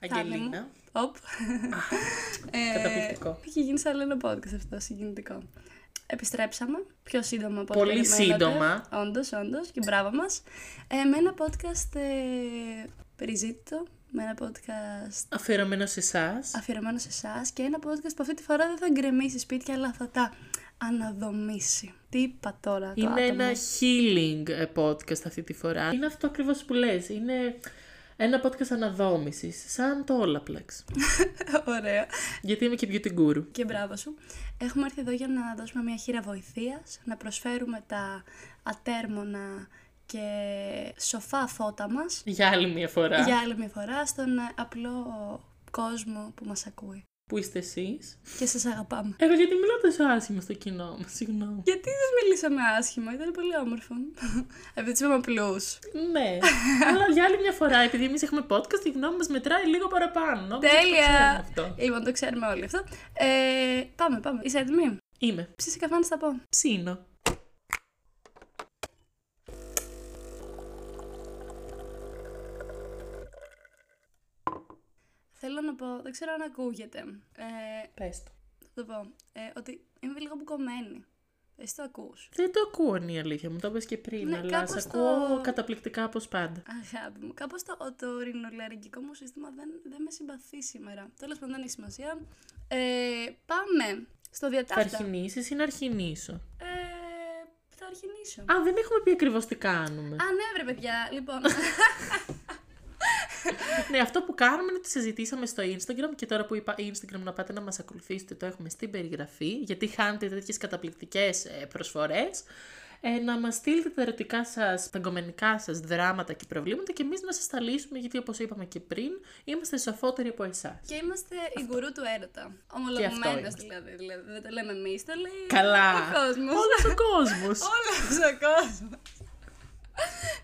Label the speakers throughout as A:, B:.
A: Αγγελίνα.
B: Οπ. Ε,
A: Καταπληκτικό.
B: Είχε γίνει σαν άλλο ένα podcast αυτό, συγκινητικό. Επιστρέψαμε πιο σύντομα από ό,τι
A: Πολύ
B: περιμένατε.
A: σύντομα.
B: Όντως, όντως, και μπράβο μας. Ε, με ένα podcast ε, περιζήτητο, με ένα podcast
A: Αφιερωμένο σε εσάς.
B: αφιερωμένο σε εσάς και ένα podcast που αυτή τη φορά δεν θα γκρεμίσει σπίτια, αλλά θα τα αναδομήσει. Τι είπα τώρα, το
A: Είναι
B: άτομο;
A: ένα healing ε, podcast αυτή τη φορά. Είναι αυτό ακριβώς που λες. Είναι ένα podcast αναδόμησης, σαν το Olaplex.
B: Ωραία.
A: Γιατί είμαι και beauty guru.
B: Και μπράβο σου. Έχουμε έρθει εδώ για να δώσουμε μια χείρα βοηθείας, να προσφέρουμε τα ατέρμονα και σοφά φώτα μας
A: Για άλλη μια φορά.
B: για άλλη μια φορά στον ε, απλό κόσμο που μας ακούει.
A: Που είστε εσείς.
B: Και σας αγαπάμε.
A: Εγώ γιατί μιλάω τόσο άσχημα στο κοινό μου, συγγνώμη.
B: Γιατί δεν μιλήσαμε άσχημα, ήταν πολύ όμορφο. Επειδή τους είπαμε απλούς.
A: ναι, αλλά για άλλη μια φορά, επειδή εμείς έχουμε podcast, η γνώμη μας μετράει λίγο παραπάνω. Νόμιζα ότι το ξέρουμε
B: Τέλεια!
A: αυτό.
B: Λοιπόν, το ξέρουμε όλοι αυτό. Ε, πάμε, πάμε. Είσαι έτοιμη;
A: Είμαι.
B: Ψήσε καφέ να στα πω.
A: Ψήνω.
B: Να πω, δεν ξέρω αν ακούγεται. Ε,
A: Πες το.
B: θα το πω. Ε, ότι είμαι λίγο μπουκωμένη. Εσύ το ακούς.
A: Δεν το ακούω είναι η αλήθεια μου, το είπες και πριν,
B: Ναι,
A: αλλά
B: κάπως
A: σε
B: το-
A: ακούω καταπληκτικά όπως πάντα.
B: Αγάπη μου, κάπως το, το ρινολαριγκικό μου σύστημα δεν, δεν με συμπαθεί σήμερα. Τέλος πάντων, δεν έχει σημασία. Ε, πάμε στο
A: Θα
B: διατάφτα.
A: αρχινήσεις ή να αρχινήσω;
B: Ε, θα αρχινήσω.
A: Α, δεν έχουμε πει ακριβώς τι κάνουμε.
B: Α, ναι, βρε παιδιά. Λοιπόν,
A: ναι, αυτό που κάνουμε είναι ότι συζητήσαμε στο Instagram και τώρα που είπα Instagram να πάτε να μας ακολουθήσετε το έχουμε στην περιγραφή γιατί χάνετε τέτοιες καταπληκτικές ε, προσφορές ε, να μας στείλετε τα ερωτικά σας, τα εγκομενικά σας δράματα και προβλήματα και εμείς να σας τα λύσουμε γιατί όπως είπαμε και πριν είμαστε σοφότεροι από εσάς.
B: και είμαστε η γκουρού του έρωτα.
A: αυτό
B: Ομολογουμένως
A: είμαστε.
B: δηλαδή, δηλαδή. Δεν το λέμε εμείς, το λέει
A: Καλά!
B: ο κόσμος.
A: Όλος ο κόσμος!
B: Όλος ο κόσμος.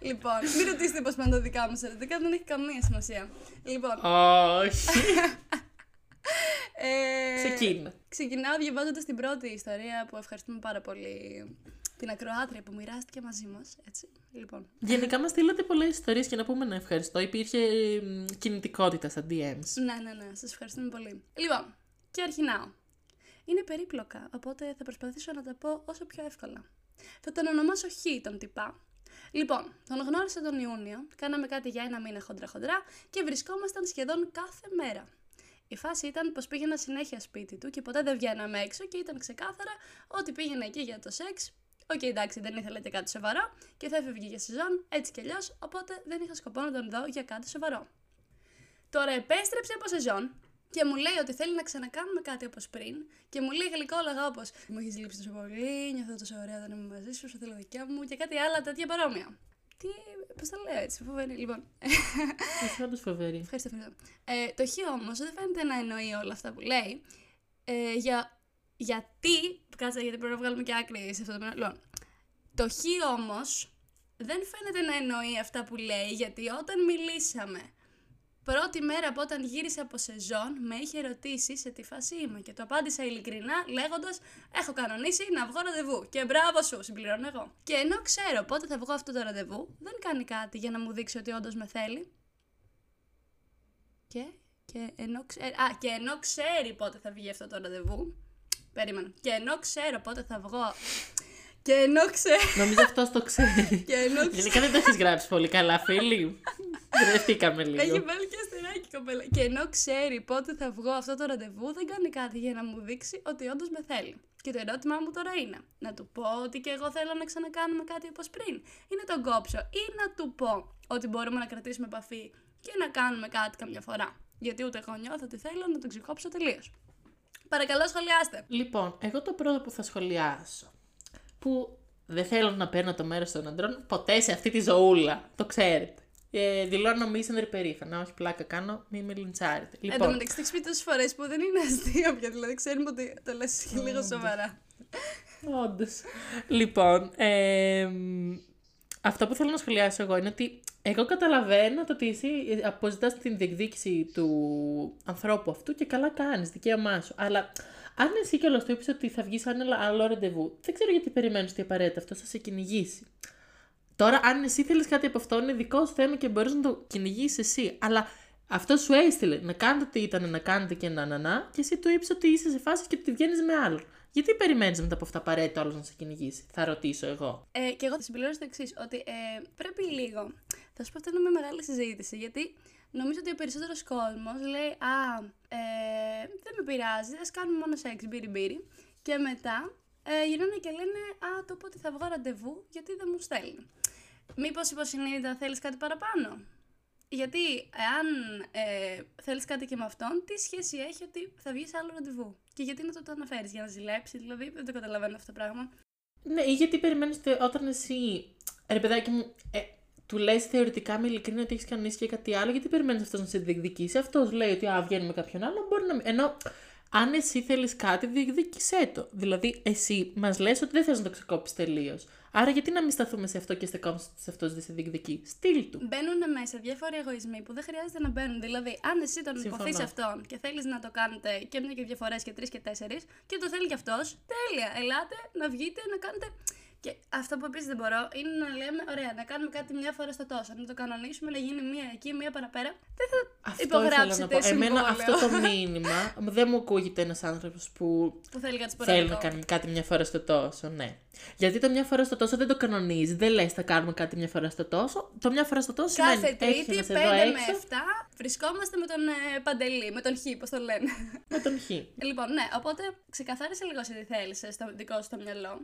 B: Λοιπόν, μην ρωτήσετε πώς πάνε τα δικά μου ερωτικά, δεν έχει καμία σημασία. Λοιπόν,
A: Όχι!
B: ε,
A: Ξεκίνα.
B: Ξεκινάω διαβάζοντας την πρώτη ιστορία που ευχαριστούμε πάρα πολύ την ακροάτρια που μοιράστηκε μαζί μας. Έτσι. Λοιπόν.
A: Γενικά μας στείλατε πολλές ιστορίες και να πούμε να ευχαριστώ. Υπήρχε μ, κινητικότητα στα DMs.
B: Ναι, ναι, ναι. Σας ευχαριστούμε πολύ. Λοιπόν, και αρχινάω. Είναι περίπλοκα, οπότε θα προσπαθήσω να τα πω όσο πιο εύκολα. Θα τον ονομάσω Χ τον τυπά. Λοιπόν, τον γνώρισα τον Ιούνιο, κάναμε κάτι για ένα μήνα χοντρά-χοντρά και βρισκόμασταν σχεδόν κάθε μέρα. Η φάση ήταν πως πήγαινα συνέχεια σπίτι του και ποτέ δεν βγαίναμε έξω και ήταν ξεκάθαρα ότι πήγαινε εκεί για το σεξ. Οκ, εντάξει, δεν ήθελα και κάτι σοβαρό και θα έφευγε για σεζόν, έτσι κι αλλιώς, οπότε δεν είχα σκοπό να τον δω για κάτι σοβαρό. Τώρα επέστρεψε από σεζόν και μου λέει ότι θέλει να ξανακάνουμε κάτι όπως πριν και μου λέει γλυκόλογα όπως Μου έχεις λείψει τόσο πολύ, νιώθω τόσο ωραία όταν είμαι μαζί σου, σε θέλω δικιά μου και κάτι άλλα τέτοια παρόμοια. Τι, πώς τα λέω έτσι, φοβερή. Λοιπόν,
A: Είσαι όντως φοβερή.
B: ευχαριστώ, ευχαριστώ. Ε, το Χ όμως δεν φαίνεται να εννοεί όλα αυτά που λέει. Ε, για, γιατί. Κάτσε, γιατί πρέπει να βγάλουμε και άκρη σε αυτό το πράγμα. Λοιπόν, το Χ όμως δεν φαίνεται να εννοεί αυτά που λέει, γιατί όταν μιλήσαμε πρώτη μέρα από όταν γύρισε από σεζόν, με είχε ρωτήσει σε τι φάση είμαι και το απάντησα ειλικρινά λέγοντας: Έχω κανονίσει να βγω ραντεβού. Και μπράβο σου, συμπληρώνω εγώ. Και ενώ ξέρω πότε θα βγω αυτό το ραντεβού, δεν κάνει κάτι για να μου δείξει ότι όντως με θέλει. Και, και, ενώ, ξέ- α, και ενώ ξέρει πότε θα βγει αυτό το ραντεβού. Περίμενα. Και ενώ ξέρω πότε θα βγω. Και ενώ ξέρω.
A: Νομίζω αυτό το ξέρει.
B: Και ενώ ξέρω.
A: Γενικά δεν το έχεις γράψει πολύ καλά, φίλοι. Μπερδευτήκαμε
B: Έχει
A: λίγο.
B: βάλει και αστεράκι η κοπέλα. Και ενώ ξέρει πότε θα βγω αυτό το ραντεβού, δεν κάνει κάτι για να μου δείξει ότι όντως με θέλει. Και το ερώτημά μου τώρα είναι να του πω ότι και εγώ θέλω να ξανακάνουμε κάτι όπως πριν, ή να τον κόψω, ή να του πω ότι μπορούμε να κρατήσουμε επαφή και να κάνουμε κάτι καμιά φορά. Γιατί ούτε εγώ νιώθω ότι θέλω να τον ξεκόψω τελείως. Παρακαλώ, σχολιάστε.
A: Λοιπόν, εγώ το πρώτο που θα σχολιάσω, που δεν θέλω να παίρνω το μέρος των αντρών ποτέ σε αυτή τη ζωούλα, το ξέρετε. Ε, δηλώνω μη περήφανα, όχι πλάκα κάνω, μη με λιντσάρετε.
B: Εν τω
A: Λοιπόν,
B: μεταξύ, το έχεις πει τόσες φορές που δεν είναι αστείο πια. Δηλαδή, ξέρουμε ότι το λες λίγο σοβαρά.
A: Όντως. Λοιπόν, εμ, αυτό που θέλω να σχολιάσω εγώ είναι ότι εγώ καταλαβαίνω το ότι εσύ αποζητάς την διεκδίκηση του ανθρώπου αυτού και καλά κάνεις, δικαίωμά σου. Αλλά αν εσύ κιόλας του είπες ότι θα βγεις σε ένα άλλο ραντεβού, δεν ξέρω γιατί περιμένεις ότι απαραίτητα αυτό θα σε κυνηγήσει. Τώρα, αν εσύ θέλεις κάτι από αυτό, είναι δικό σου θέμα και μπορείς να το κυνηγήσεις εσύ. Αλλά αυτό σου έστειλε να κάνετε τι ήταν να κάνετε και να να να, και εσύ του είπες ότι είσαι σε φάση και ότι βγαίνεις με άλλον. Γιατί περιμένεις μετά από αυτά απαραίτητο άλλο να σε κυνηγήσει, θα ρωτήσω εγώ.
B: Ε, και εγώ θα συμπληρώσω το εξής, ότι ε, πρέπει λίγο. Θα σου πω αυτό είναι μια μεγάλη συζήτηση, γιατί νομίζω ότι ο περισσότερος κόσμος λέει Α, ε, δεν με πειράζει, ας κάνουμε μόνο σεξ, μπύρι μπύρι. Και μετά ε, γυρνάνε και λένε Α, το πω ότι θα βγω ραντεβού, γιατί δεν μου στέλνει. Μήπως υποσυνείδητα θέλεις κάτι παραπάνω; Γιατί εάν ε, θέλεις κάτι και με αυτόν, τι σχέση έχει ότι θα βγεις άλλο ραντεβού; Και γιατί να το, το αναφέρεις, για να ζηλέψει, δηλαδή δεν το καταλαβαίνω αυτό το πράγμα.
A: Ναι, ή γιατί περιμένεις όταν εσύ. Ρε παιδάκι μου, ε, του λες θεωρητικά με ειλικρίνεια ότι έχεις κανονίσει και κάτι άλλο, γιατί περιμένεις αυτός να σε διεκδικήσει; Αυτός λέει ότι α, βγαίνει με κάποιον άλλο, μπορεί να. Ενώ αν εσύ θέλεις κάτι, διεκδίκησέ το. Δηλαδή, εσύ μας λες ότι δεν θες να το ξεκόψεις τελείως. Άρα, γιατί να μην σταθούμε σε αυτό και στεκόμαστε σε αυτό δεν σε διεκδικεί. Στείλ του.
B: Μπαίνουν μέσα διάφοροι εγωισμοί που δεν χρειάζεται να μπαίνουν. Δηλαδή, αν εσύ τον υποθείς αυτόν και θέλεις να το κάνετε και μια και δύο φορές και τρεις και τέσσερις και το θέλει κι αυτός, τέλεια. Ελάτε να βγείτε να κάνετε. Και αυτό που επίσης δεν μπορώ είναι να λέμε: Ωραία, να κάνουμε κάτι μια φορά στο τόσο. Να το κανονίσουμε, να γίνει μία εκεί, μία παραπέρα. Δεν θα αυτό υπογράψετε να πω.
A: Εμένα αυτό το μήνυμα δεν μου ακούγεται ένας άνθρωπος που,
B: που θέλει, κάτι
A: θέλει να κάνει κάτι μια φορά στο τόσο. Ναι. Γιατί το μια φορά στο τόσο δεν το κανονίζεις. Δεν λες: Θα κάνουμε κάτι μια φορά στο τόσο. Το μια φορά στο τόσο
B: Κάθε
A: σημαίνει.
B: Τρίτη, 5 με 7, βρισκόμαστε με τον ε, Παντελή, με τον Χ, πώς το λένε.
A: με τον Χ.
B: Λοιπόν, ναι, οπότε ξεκαθάρισε λίγο σε τι θέλεις στο δικό σου το μυαλό.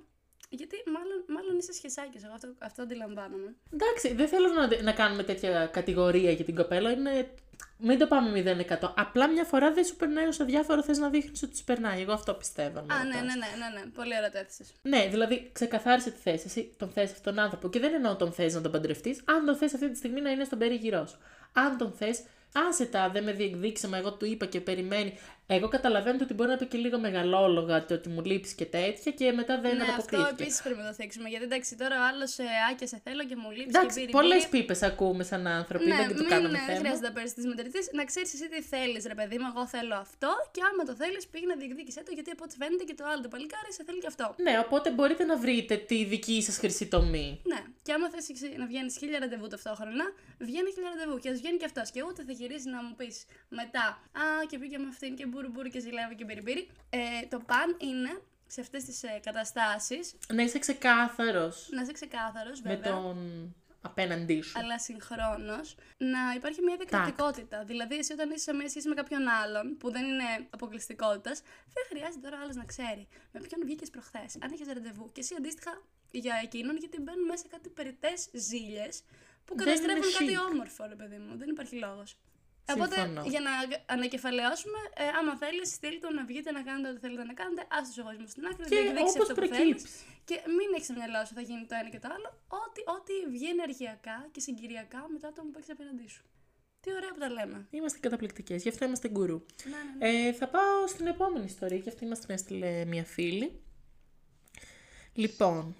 B: Γιατί μάλλον, μάλλον είσαι σχεσάκι, εγώ αυτό, αυτό αντιλαμβάνομαι.
A: Εντάξει, δεν θέλω να, να κάνουμε τέτοια κατηγορία για την κοπέλα. Είναι... Μην το πάμε 0%. Απλά μια φορά δεν σου περνάει όσο διάφορο θες να δείχνεις ότι σου περνάει. Εγώ αυτό πιστεύω.
B: Α, ναι, ναι, ναι, ναι, ναι. Πολύ ωραία το
A: Ναι, δηλαδή ξεκαθάρισε τη θέση. Εσύ τον θες αυτόν τον άνθρωπο. Και δεν εννοώ τον θες να τον παντρευτείς. Αν τον θες αυτή τη στιγμή να είναι στον περίγυρό σου. Αν τον θες άσε τα, δεν με διεκδίκησε, μα εγώ του είπα και περιμένει. Εγώ καταλαβαίνω ότι μπορεί να πει και λίγο μεγαλόλογα το ότι μου λείψει και τέτοια και μετά δεν
B: ναι,
A: ανταποκρίθηκε.
B: Αυτό επίσης πρέπει να το θίξουμε. Γιατί εντάξει, τώρα ο άλλος ε, άκια σε θέλω και μου λείψει.
A: Εντάξει, πολλές πίπες ακούμε σαν άνθρωποι.
B: Ναι,
A: δεν το κάνουμε ναι, θέμα.
B: Δεν χρειάζεται να παίρνει τι μετρητέ. Να ξέρεις εσύ τι θέλεις, ρε παιδί μου. Εγώ θέλω αυτό και άμα το θέλεις, πήγε να διεκδίκησε το γιατί από ό,τι φαίνεται και το άλλο το παλικάρι σε θέλει και αυτό.
A: Ναι, οπότε μπορείτε να βρείτε τη δική σας χρυσή τομή.
B: Ναι, και άμα θες να βγαίνεις χίλια ραντεβού ταυτόχρονα, βγαίνει χίλια ραντεβού και ας βγαίνει και αυτός. Και ούτε θα γυρίσει να μου πεις μετά, Α, και πήγε με αυτήν και μπουρου και ζηλεύω και μπυριμπύρι. Ε, το παν είναι σε αυτές τις ε, καταστάσεις.
A: Να είσαι ξεκάθαρος.
B: Να είσαι ξεκάθαρος, βέβαια.
A: Με τον απέναντί σου.
B: Αλλά συγχρόνως να υπάρχει μια διακριτικότητα. Δηλαδή, εσύ όταν είσαι σε μια σχέση με κάποιον άλλον που δεν είναι αποκλειστικότητας, δεν χρειάζεται τώρα άλλος να ξέρει με ποιον βγήκες προχθές. Αν είχες ραντεβού και εσύ αντίστοιχα για εκείνον, γιατί μπαίνουν μέσα κάτι περιττές ζήλιες που καταστρέφουν κάτι όμορφο, ρε παιδί μου. Δεν υπάρχει λόγος. Οπότε, για να ανακεφαλαιώσουμε, ε, άμα θέλεις, στείλτε το να βγείτε να κάνετε ό,τι θέλετε να κάνετε. Α του εγωισμού στην άκρη, διεκδίξει αυτό που θέλεις. Και μην έχεις στο μυαλό σου θα γίνει το ένα και το άλλο. Ό,τι, ό,τι βγει ενεργειακά και συγκυριακά μετά το που έχει απέναντί σου. Τι ωραία που τα λέμε.
A: Είμαστε καταπληκτικές, γι' αυτό είμαστε γκουρού.
B: Ναι, ναι, ναι.
A: Ε, θα πάω στην επόμενη ιστορία, και αυτή μα την έστειλε μια φίλη. Λοιπόν,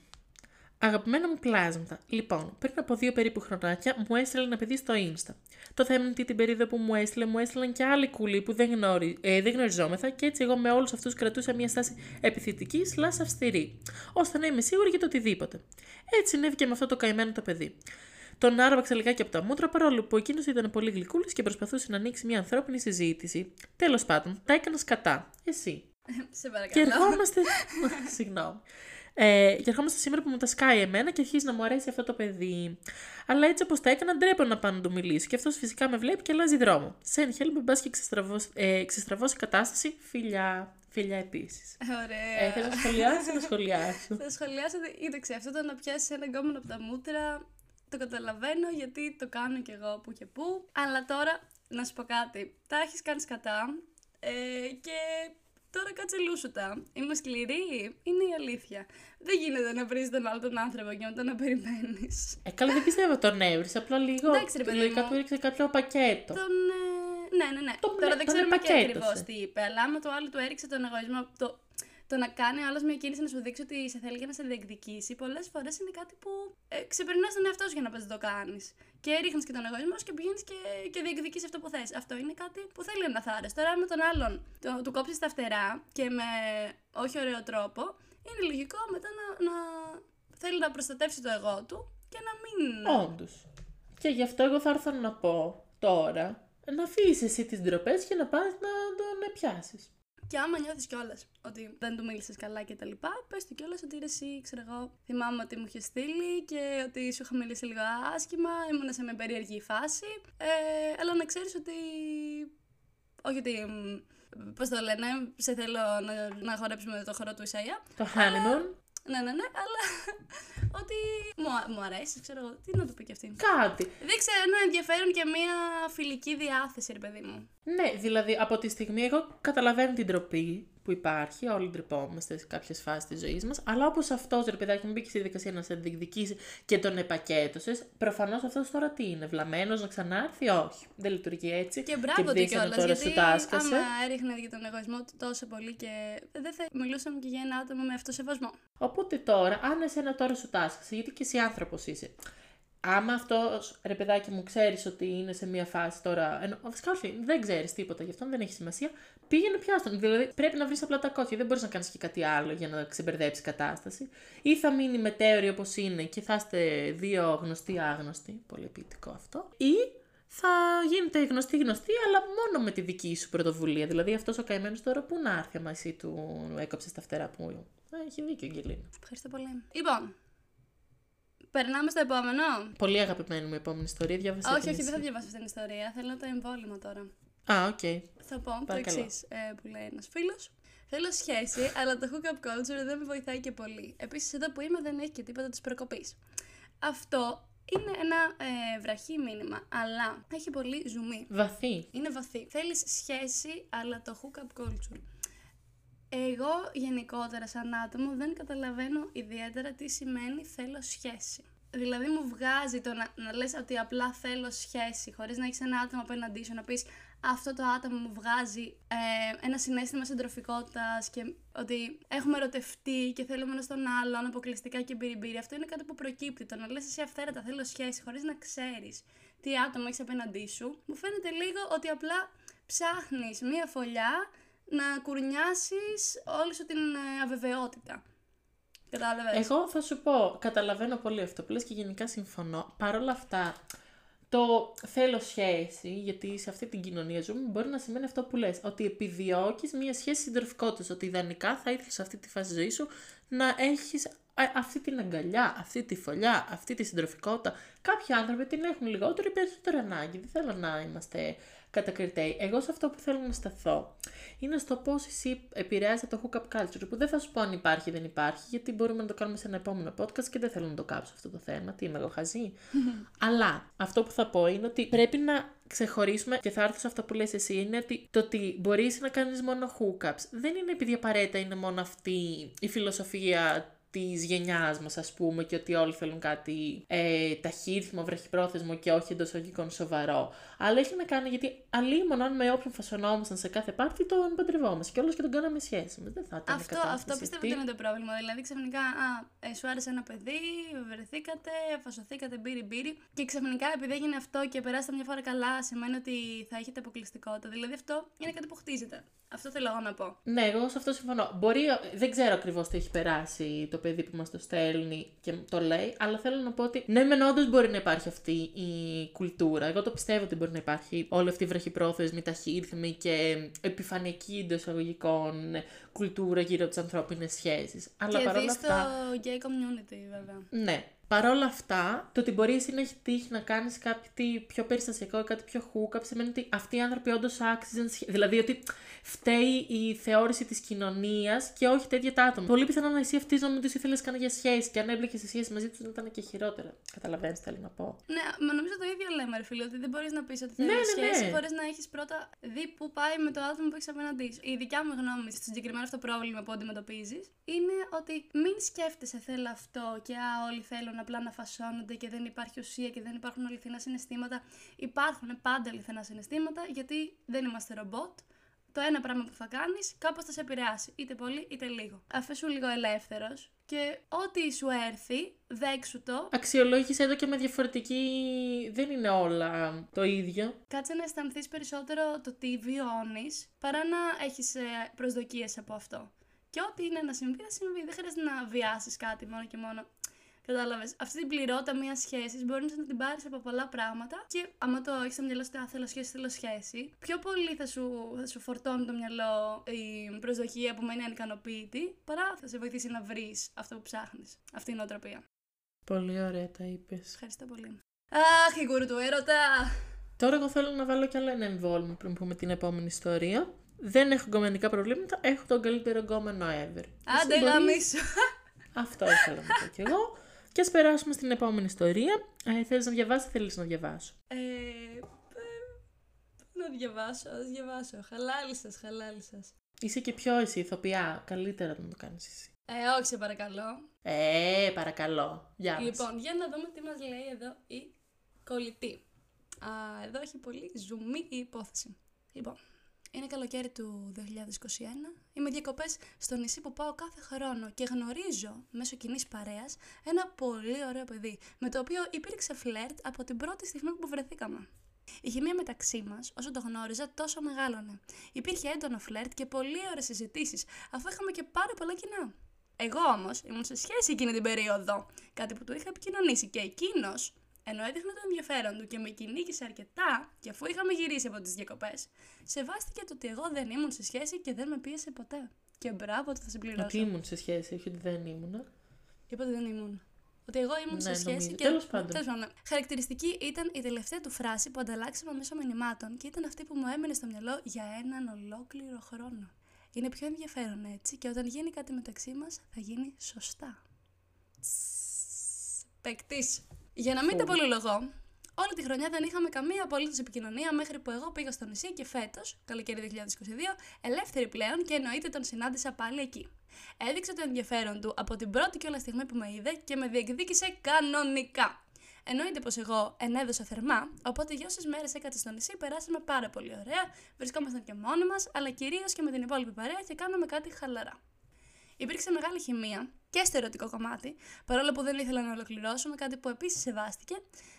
A: Αγαπημένα μου πλάσματα. Λοιπόν, πριν από δύο περίπου χρονάκια μου έστειλε ένα παιδί στο Insta. Το θέμα είναι ότι την περίοδο που μου έστειλε, μου έστειλαν και άλλοι κουλοί που δεν, γνωρι... ε, δεν γνωριζόμεθα και έτσι εγώ με όλους αυτούς κρατούσα μια στάση επιθετική σλά αυστηρή, ώστε να είμαι σίγουρη για το οτιδήποτε. Έτσι συνέβη και με αυτό το καημένο το παιδί. Τον άρβαξα λιγάκι από τα μούτρα παρόλο που εκείνος ήταν πολύ γλυκούλης και προσπαθούσε να ανοίξει μια ανθρώπινη συζήτηση. Τέλος πάντων, τα έκανα σκατά. Εσύ.
B: Σε παρακαλώ.
A: Και ερχόμαστε. Συγγνώμη. Ε, και ερχόμαστε σήμερα που μου τα σκάει εμένα και αρχίζει να μου αρέσει αυτό το παιδί. Αλλά έτσι όπως τα έκανα, ντρέπω να πάω να του μιλήσω. Και αυτός φυσικά με βλέπει και αλλάζει δρόμο. Σεν χέλμπε μπας και ε, ξεστραβώσει κατάσταση. Φιλιά. Φιλιά επίσης.
B: Ωραία.
A: Ε, θέλω να σχολιάσεις να σχολιάσω;
B: Θα σχολιάσω, κοίταξε, αυτό το να πιάσεις ένα γκόμενο από τα μούτρα το καταλαβαίνω γιατί το κάνω κι εγώ που και που. Αλλά τώρα να σου πω κάτι. Τα έχεις κάνει κατά ε, και Τώρα κάτσε λούσουτα. Είμαι σκληρή. Είναι η αλήθεια. Δεν γίνεται να βρεις τον άλλο τον άνθρωπο και μετά να περιμένεις.
A: Ε, καλά, δεν πιστεύω τον έβρισε. Απλά λίγο.
B: Εντάξει, ρε παιδί.
A: του έριξε κάποιο πακέτο.
B: Τον. Ε... Ναι, ναι, ναι. Τώρα δεν ξέρουμε και ακριβώς τι είπε. Αλλά άμα το άλλο του έριξε τον εγωισμό. Το το να κάνει ο άλλος μια κίνηση να σου δείξει ότι σε θέλει και να σε διεκδικήσει, πολλές φορές είναι κάτι που ε, ξεπερνάς τον εαυτό σου για να πας το κάνεις. Και ρίχνεις και τον εγωισμό και πηγαίνεις και, και διεκδικήσει αυτό που θες. Αυτό είναι κάτι που θέλει να θάρε. Τώρα, με τον άλλον το, του κόψεις τα φτερά και με όχι ωραίο τρόπο, είναι λογικό μετά να, να θέλει να προστατεύσει το εγώ του και να μην.
A: Όντως. Και γι' αυτό εγώ θα έρθω να πω τώρα να αφήσεις εσύ τις ντροπές και να πας να τον πιάσεις.
B: Και άμα νιώθεις κιόλας ότι δεν του μίλησες καλά και τα λοιπά, πες του κιόλας ότι ρε, εσύ, ξέρω εγώ, θυμάμαι ότι μου είχες στείλει και ότι σου είχα μιλήσει λίγο άσχημα, ήμουν σε μια περίεργη φάση. Ε, αλλά να ξέρεις ότι. Όχι ότι. Πώς το λένε, σε θέλω να, να χορέψουμε το χώρο του Ισαία.
A: Το honeymoon.
B: Ναι, ναι, ναι, αλλά ότι μου, μου αρέσει, ξέρω εγώ. Τι να το πει κι αυτή.
A: Κάτι.
B: Δείξε ένα ενδιαφέρον και μια φιλική διάθεση, ρε παιδί μου.
A: Ναι, δηλαδή από τη στιγμή εγώ καταλαβαίνω την τροπή που υπάρχει, όλοι ντρεπόμαστε σε κάποιες φάσεις της ζωής μας, αλλά όπως αυτός ρε παιδάκι μου μπήκε στη δικασία να σε διεκδικήσει και τον επακέτωσες, προφανώς αυτός τώρα τι είναι, βλαμμένος να ξανάρθει, όχι. Δεν λειτουργεί έτσι.
B: Και μπράβο του κιόλας. Γιατί σου άμα έριχνε για τον εγωισμό του τόσο πολύ και δεν θα μιλούσαμε και για ένα άτομο με αυτοσεβασμό.
A: Οπότε τώρα, αν εσένα τώρα σου τάσκασε, γιατί και εσύ άνθρωπος είσαι, άμα αυτός ρε παιδάκι μου ξέρεις ότι είναι σε μια φάση τώρα. Ενώ, βασικά όχι, δεν ξέρεις τίποτα γι' αυτό, δεν έχει σημασία. Πήγαινε πιάστον. Δηλαδή πρέπει να βρεις απλά τα κόκκια. Δεν μπορείς να κάνεις και κάτι άλλο για να ξεμπερδέψει κατάσταση. Ή θα μείνει μετέωρη όπως είναι και θα είστε δύο γνωστοί άγνωστοι. Πολύ ποιητικό αυτό. Ή θα γίνετε γνωστοί γνωστοί, αλλά μόνο με τη δική σου πρωτοβουλία. Δηλαδή αυτός ο καημένος τώρα που να έρθει, άμα εσύ του έκοψες τα φτερά που. Έχει δίκιο, Γκελίνα.
B: Ευχαριστώ πολύ. Λοιπόν, Περνάμε στο επόμενο.
A: Πολύ αγαπημένη μου επόμενη ιστορία. Διάβασα
B: όχι, όχι, δεν θα διαβάσω αυτήν την ιστορία. Θέλω το εμβόλιμα τώρα.
A: Α, OK. Okay.
B: Θα πω το εξής ε, που λέει ένας φίλος. Θέλω σχέση, αλλά το hookup culture δεν με βοηθάει και πολύ. Επίσης, εδώ που είμαι δεν έχει και τίποτα της προκοπής. Αυτό είναι ένα ε, βραχή μήνυμα, αλλά έχει πολύ ζουμί.
A: Βαθύ.
B: Είναι βαθύ. Θέλεις σχέση, αλλά το hookup culture. Εγώ γενικότερα σαν άτομο δεν καταλαβαίνω ιδιαίτερα τι σημαίνει θέλω σχέση. Δηλαδή μου βγάζει το να, να λες ότι απλά θέλω σχέση χωρίς να έχεις ένα άτομο απέναντί σου να πεις αυτό το άτομο μου βγάζει ε, ένα συνέστημα συντροφικότητας και ότι έχουμε ερωτευτεί και θέλουμε ένα στον άλλον αποκλειστικά και μπυριμπύρι. Αυτό είναι κάτι που προκύπτει. Το να λες εσύ αυθαίρετα θέλω σχέση χωρίς να ξέρεις τι άτομο έχεις απέναντί σου μου φαίνεται λίγο ότι απλά ψάχνεις μία φωλιά να κουρνιάσεις όλη σου την ε, αβεβαιότητα. Κατάλαβες;
A: Εγώ θα σου πω, καταλαβαίνω πολύ αυτό που λες και γενικά συμφωνώ. Παρ' όλα αυτά, το θέλω σχέση, γιατί σε αυτή την κοινωνία ζούμε, μπορεί να σημαίνει αυτό που λες, ότι επιδιώκεις μια σχέση συντροφικότητας, ότι ιδανικά θα ήθελες σε αυτή τη φάση ζωής σου να έχεις αυτή την αγκαλιά, αυτή τη φωλιά, αυτή τη συντροφικότητα. Κάποιοι άνθρωποι την έχουν λιγότερο ή περισσότερο ανάγκη. Δεν θέλω να είμαστε κατακριτέοι. Εγώ σε αυτό που θέλω να σταθώ είναι στο πώς εσύ επηρεάζει το hookup culture, που δεν θα σου πω αν υπάρχει ή δεν υπάρχει, γιατί μπορούμε να το κάνουμε σε ένα επόμενο podcast και δεν θέλω να το κάψω αυτό το θέμα. Τι είμαι εγώ χαζή. Αλλά αυτό που θα πω είναι ότι πρέπει να ξεχωρίσουμε και θα έρθω σε αυτό που λες εσύ είναι ότι το ότι μπορείς να κάνεις μόνο hookups δεν είναι επειδή απαραίτητα είναι μόνο αυτή η φιλοσοφία της γενιάς μας, ας πούμε, και ότι όλοι θέλουν κάτι ε, ταχύρθμο, βραχυπρόθεσμο και όχι εντός ογικών σοβαρό. Αλλά έχει να κάνει γιατί αλλήμον αν με όποιον φασωνόμασταν σε κάθε πάρτι, τον παντρευόμαστε και όλος και τον κάναμε σχέση μας. Δεν θα ήταν
B: Αυτό, αυτό πιστεύω ότι είναι το πρόβλημα. Δηλαδή ξαφνικά, α, ε, σου άρεσε ένα παιδί, βρεθήκατε, φασωθήκατε μπύρι μπύρι και ξαφνικά επειδή έγινε αυτό και περάσατε μια φορά καλά, σημαίνει ότι θα έχετε αποκλειστικότητα. Δηλαδή αυτό είναι κάτι που χτίζεται. Αυτό θέλω εγώ να πω.
A: Ναι, εγώ σε αυτό συμφωνώ. Μπορεί, δεν ξέρω ακριβώς τι έχει περάσει το παιδί που μας το στέλνει και το λέει, αλλά θέλω να πω ότι ναι, μεν όντως μπορεί να υπάρχει αυτή η κουλτούρα. Εγώ το πιστεύω ότι μπορεί να υπάρχει όλη αυτή η βραχυπρόθεσμη, ταχύρθμη και επιφανειακή εντός εισαγωγικών κουλτούρα γύρω από τις ανθρώπινες σχέσεις. Αλλά παρόλα
B: αυτά. στο gay community, βέβαια.
A: Ναι. Παρ' όλα αυτά, το ότι μπορεί εσύ να έχεις τύχει να κάνεις κάτι πιο περιστασιακό ή κάτι πιο hookup σημαίνει ότι αυτοί οι άνθρωποι όντως άξιζαν. Δηλαδή ότι φταίει η θεώρηση της κοινωνίας και όχι τέτοια τα άτομα. Πολύ πιθανό να εσύ αυτής ότι ήθελες καν για σχέση και αν έμπλεκε σε σχέση μαζί τους ήταν και χειρότερα. Καταλαβαίνεις, θέλω να πω.
B: Ναι, μα νομίζω το ίδιο λέμε, ρε φίλε, ότι δεν μπορείς να πεις ότι θέλεις ναι, ναι, σχέση ναι. χωρί να έχεις πρώτα δει πού πάει με το άτομο που έχεις απέναντί σου. Η δικιά μου γνώμη στο συγκεκριμένο αυτό πρόβλημα που αντιμετωπίζεις είναι ότι μην σκέφτεσαι θέλω αυτό και α, όλοι θέλουν απλά να φασώνονται και δεν υπάρχει ουσία και δεν υπάρχουν αληθινά συναισθήματα. Υπάρχουν πάντα αληθινά συναισθήματα γιατί δεν είμαστε ρομπότ το ένα πράγμα που θα κάνεις κάπως θα σε επηρεάσει. Είτε πολύ είτε λίγο. Αφήσου λίγο ελεύθερος και ό,τι σου έρθει, δέξου το.
A: Αξιολόγησε το και με διαφορετική. Δεν είναι όλα το ίδιο.
B: Κάτσε να αισθανθείς περισσότερο το τι βιώνεις παρά να έχεις ε, προσδοκίες από αυτό. Και ό,τι είναι να συμβεί, θα συμβεί. Δεν χρειάζεται να βιάσεις κάτι μόνο και μόνο. Κατάλαβες. Αυτή την πληρότητα μιας σχέσης μπορεί να την πάρεις από πολλά πράγματα και άμα το έχεις στο μυαλό σου ότι θέλω σχέση, θέλω σχέση, πιο πολύ θα σου, θα σου φορτώνει το μυαλό η προσδοκία που μένει ανικανοποίητη, παρά θα σε βοηθήσει να βρεις αυτό που ψάχνεις. Αυτή είναι η νοοτροπία.
A: Πολύ ωραία τα είπες.
B: Ευχαριστώ πολύ. Αχ, η γκουρου του έρωτα!
A: Τώρα εγώ θέλω να βάλω κι άλλο ένα εμβόλυμο πριν πούμε την επόμενη ιστορία. Δεν έχω γκομενικά προβλήματα, έχω τον καλύτερο γκόμενο ever.
B: Άντε, γαμίσου!
A: Αυτό ήθελα να πω κι εγώ. Και ας περάσουμε στην επόμενη ιστορία. Ε, θέλεις να διαβάσεις ή θέλεις να διαβάσω;
B: Ε, ε, να διαβάσω, ας διαβάσω. Χαλάλι σας, χαλάλι σας.
A: Είσαι και πιο εσύ ηθοποιά. Καλύτερα να το κάνεις εσύ.
B: Ε, όχι σε παρακαλώ.
A: Ε, παρακαλώ. Για
B: Λοιπόν, για να δούμε τι μας λέει εδώ η κολλητή. Α, εδώ έχει πολύ ζουμί η υπόθεση. Λοιπόν, είναι καλοκαίρι του 2021. Είμαι διακοπές στο νησί που πάω κάθε χρόνο και γνωρίζω μέσω κοινής παρέας ένα πολύ ωραίο παιδί, με το οποίο υπήρξε φλερτ από την πρώτη στιγμή που βρεθήκαμε. Η χημεία μεταξύ μας, όσο το γνώριζα, τόσο μεγάλωνε. Υπήρχε έντονο φλερτ και πολύ ωραίες συζητήσεις, αφού είχαμε και πάρα πολλά κοινά. Εγώ όμως ήμουν σε σχέση εκείνη την περίοδο, κάτι που του είχα επικοινωνήσει και εκείνος ενώ έδειχνε το ενδιαφέρον του και με κυνήγησε αρκετά, και αφού είχαμε γυρίσει από τις διακοπές, σεβάστηκε το ότι εγώ δεν ήμουν σε σχέση και δεν με πίεσε ποτέ. Και μπράβο ότι θα συμπληρώσω.
A: Ότι ήμουν σε σχέση, όχι ότι δεν ήμουν.
B: Είπα ότι δεν ήμουν. Ότι εγώ ήμουν
A: ναι,
B: σε σχέση και.
A: Τέλος πάντων.
B: Τέλος πάντων. Χαρακτηριστική ήταν η τελευταία του φράση που ανταλλάξαμε μέσω μηνυμάτων και ήταν αυτή που μου έμενε στο μυαλό για έναν ολόκληρο χρόνο. Είναι πιο ενδιαφέρον έτσι και όταν γίνει κάτι μεταξύ μας θα γίνει σωστά. Παικτή. Για να μην τα πολυλογώ, όλη τη χρονιά δεν είχαμε καμία απολύτως επικοινωνία μέχρι που εγώ πήγα στο νησί και φέτος, καλοκαίρι 2022, ελεύθερη πλέον και εννοείται τον συνάντησα πάλι εκεί. Έδειξε το ενδιαφέρον του από την πρώτη και όλα στιγμή που με είδε και με διεκδίκησε κανονικά. Εννοείται πως εγώ ενέδωσα θερμά, οπότε για όσες μέρες έκατσε στο νησί περάσαμε πάρα πολύ ωραία, βρισκόμασταν και μόνοι μας, αλλά κυρίως και με την υπόλοιπη παρέα και κάναμε κάτι χαλαρά. Υπήρξε μεγάλη χημεία και στο ερωτικό κομμάτι, παρόλο που δεν ήθελα να ολοκληρώσουμε, κάτι που επίσης σεβάστηκε,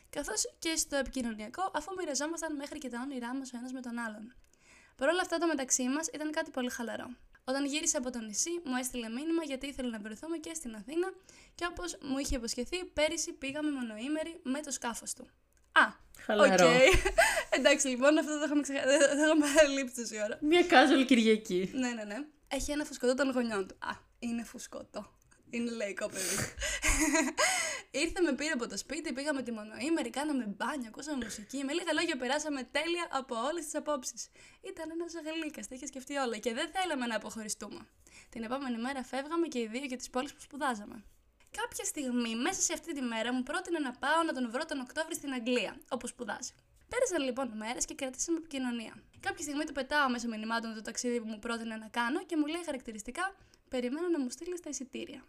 B: καθώς και στο επικοινωνιακό, αφού μοιραζόμασταν μέχρι και τα όνειρά μας ο ένας με τον άλλον. Παρ' όλα αυτά το μεταξύ μας ήταν κάτι πολύ χαλαρό. Όταν γύρισε από το νησί, μου έστειλε μήνυμα γιατί ήθελε να βρεθούμε και στην Αθήνα και όπως μου είχε υποσχεθεί, πέρυσι πήγαμε μονοήμερη με το σκάφος του. Α,
A: Χαλαρό.
B: Okay. Εντάξει, λοιπόν, αυτό το είχαμε ξεχάσει. Θα είχαμε παραλείψει τόση ώρα.
A: Μια casual Κυριακή.
B: Ναι, ναι, ναι. Έχει ένα φουσκωτό των γονιών του. Α, είναι φουσκωτό. Είναι λαϊκό παιδί. Ήρθε με πήρε από το σπίτι, πήγαμε τη μονοήμερη, κάναμε μπάνια, ακούσαμε μουσική. Με λίγα λόγια περάσαμε τέλεια από όλες τις απόψεις. Ήταν ένας γλύκας, τα είχε σκεφτεί όλα και δεν θέλαμε να αποχωριστούμε. Την επόμενη μέρα φεύγαμε και οι δύο για τις πόλεις που σπουδάζαμε. Κάποια στιγμή, μέσα σε αυτή τη μέρα, μου πρότεινε να πάω να τον βρω τον Οκτώβρη στην Αγγλία, όπου σπουδάζει. Πέρασαν λοιπόν μέρες και κρατήσαμε επικοινωνία. Κάποια στιγμή του πετάω μέσα μηνυμάτων το ταξίδι που μου πρότεινε να κάνω και μου λέει χαρακτηριστικά: Περιμένω να μου στείλεις τα εισιτήρια.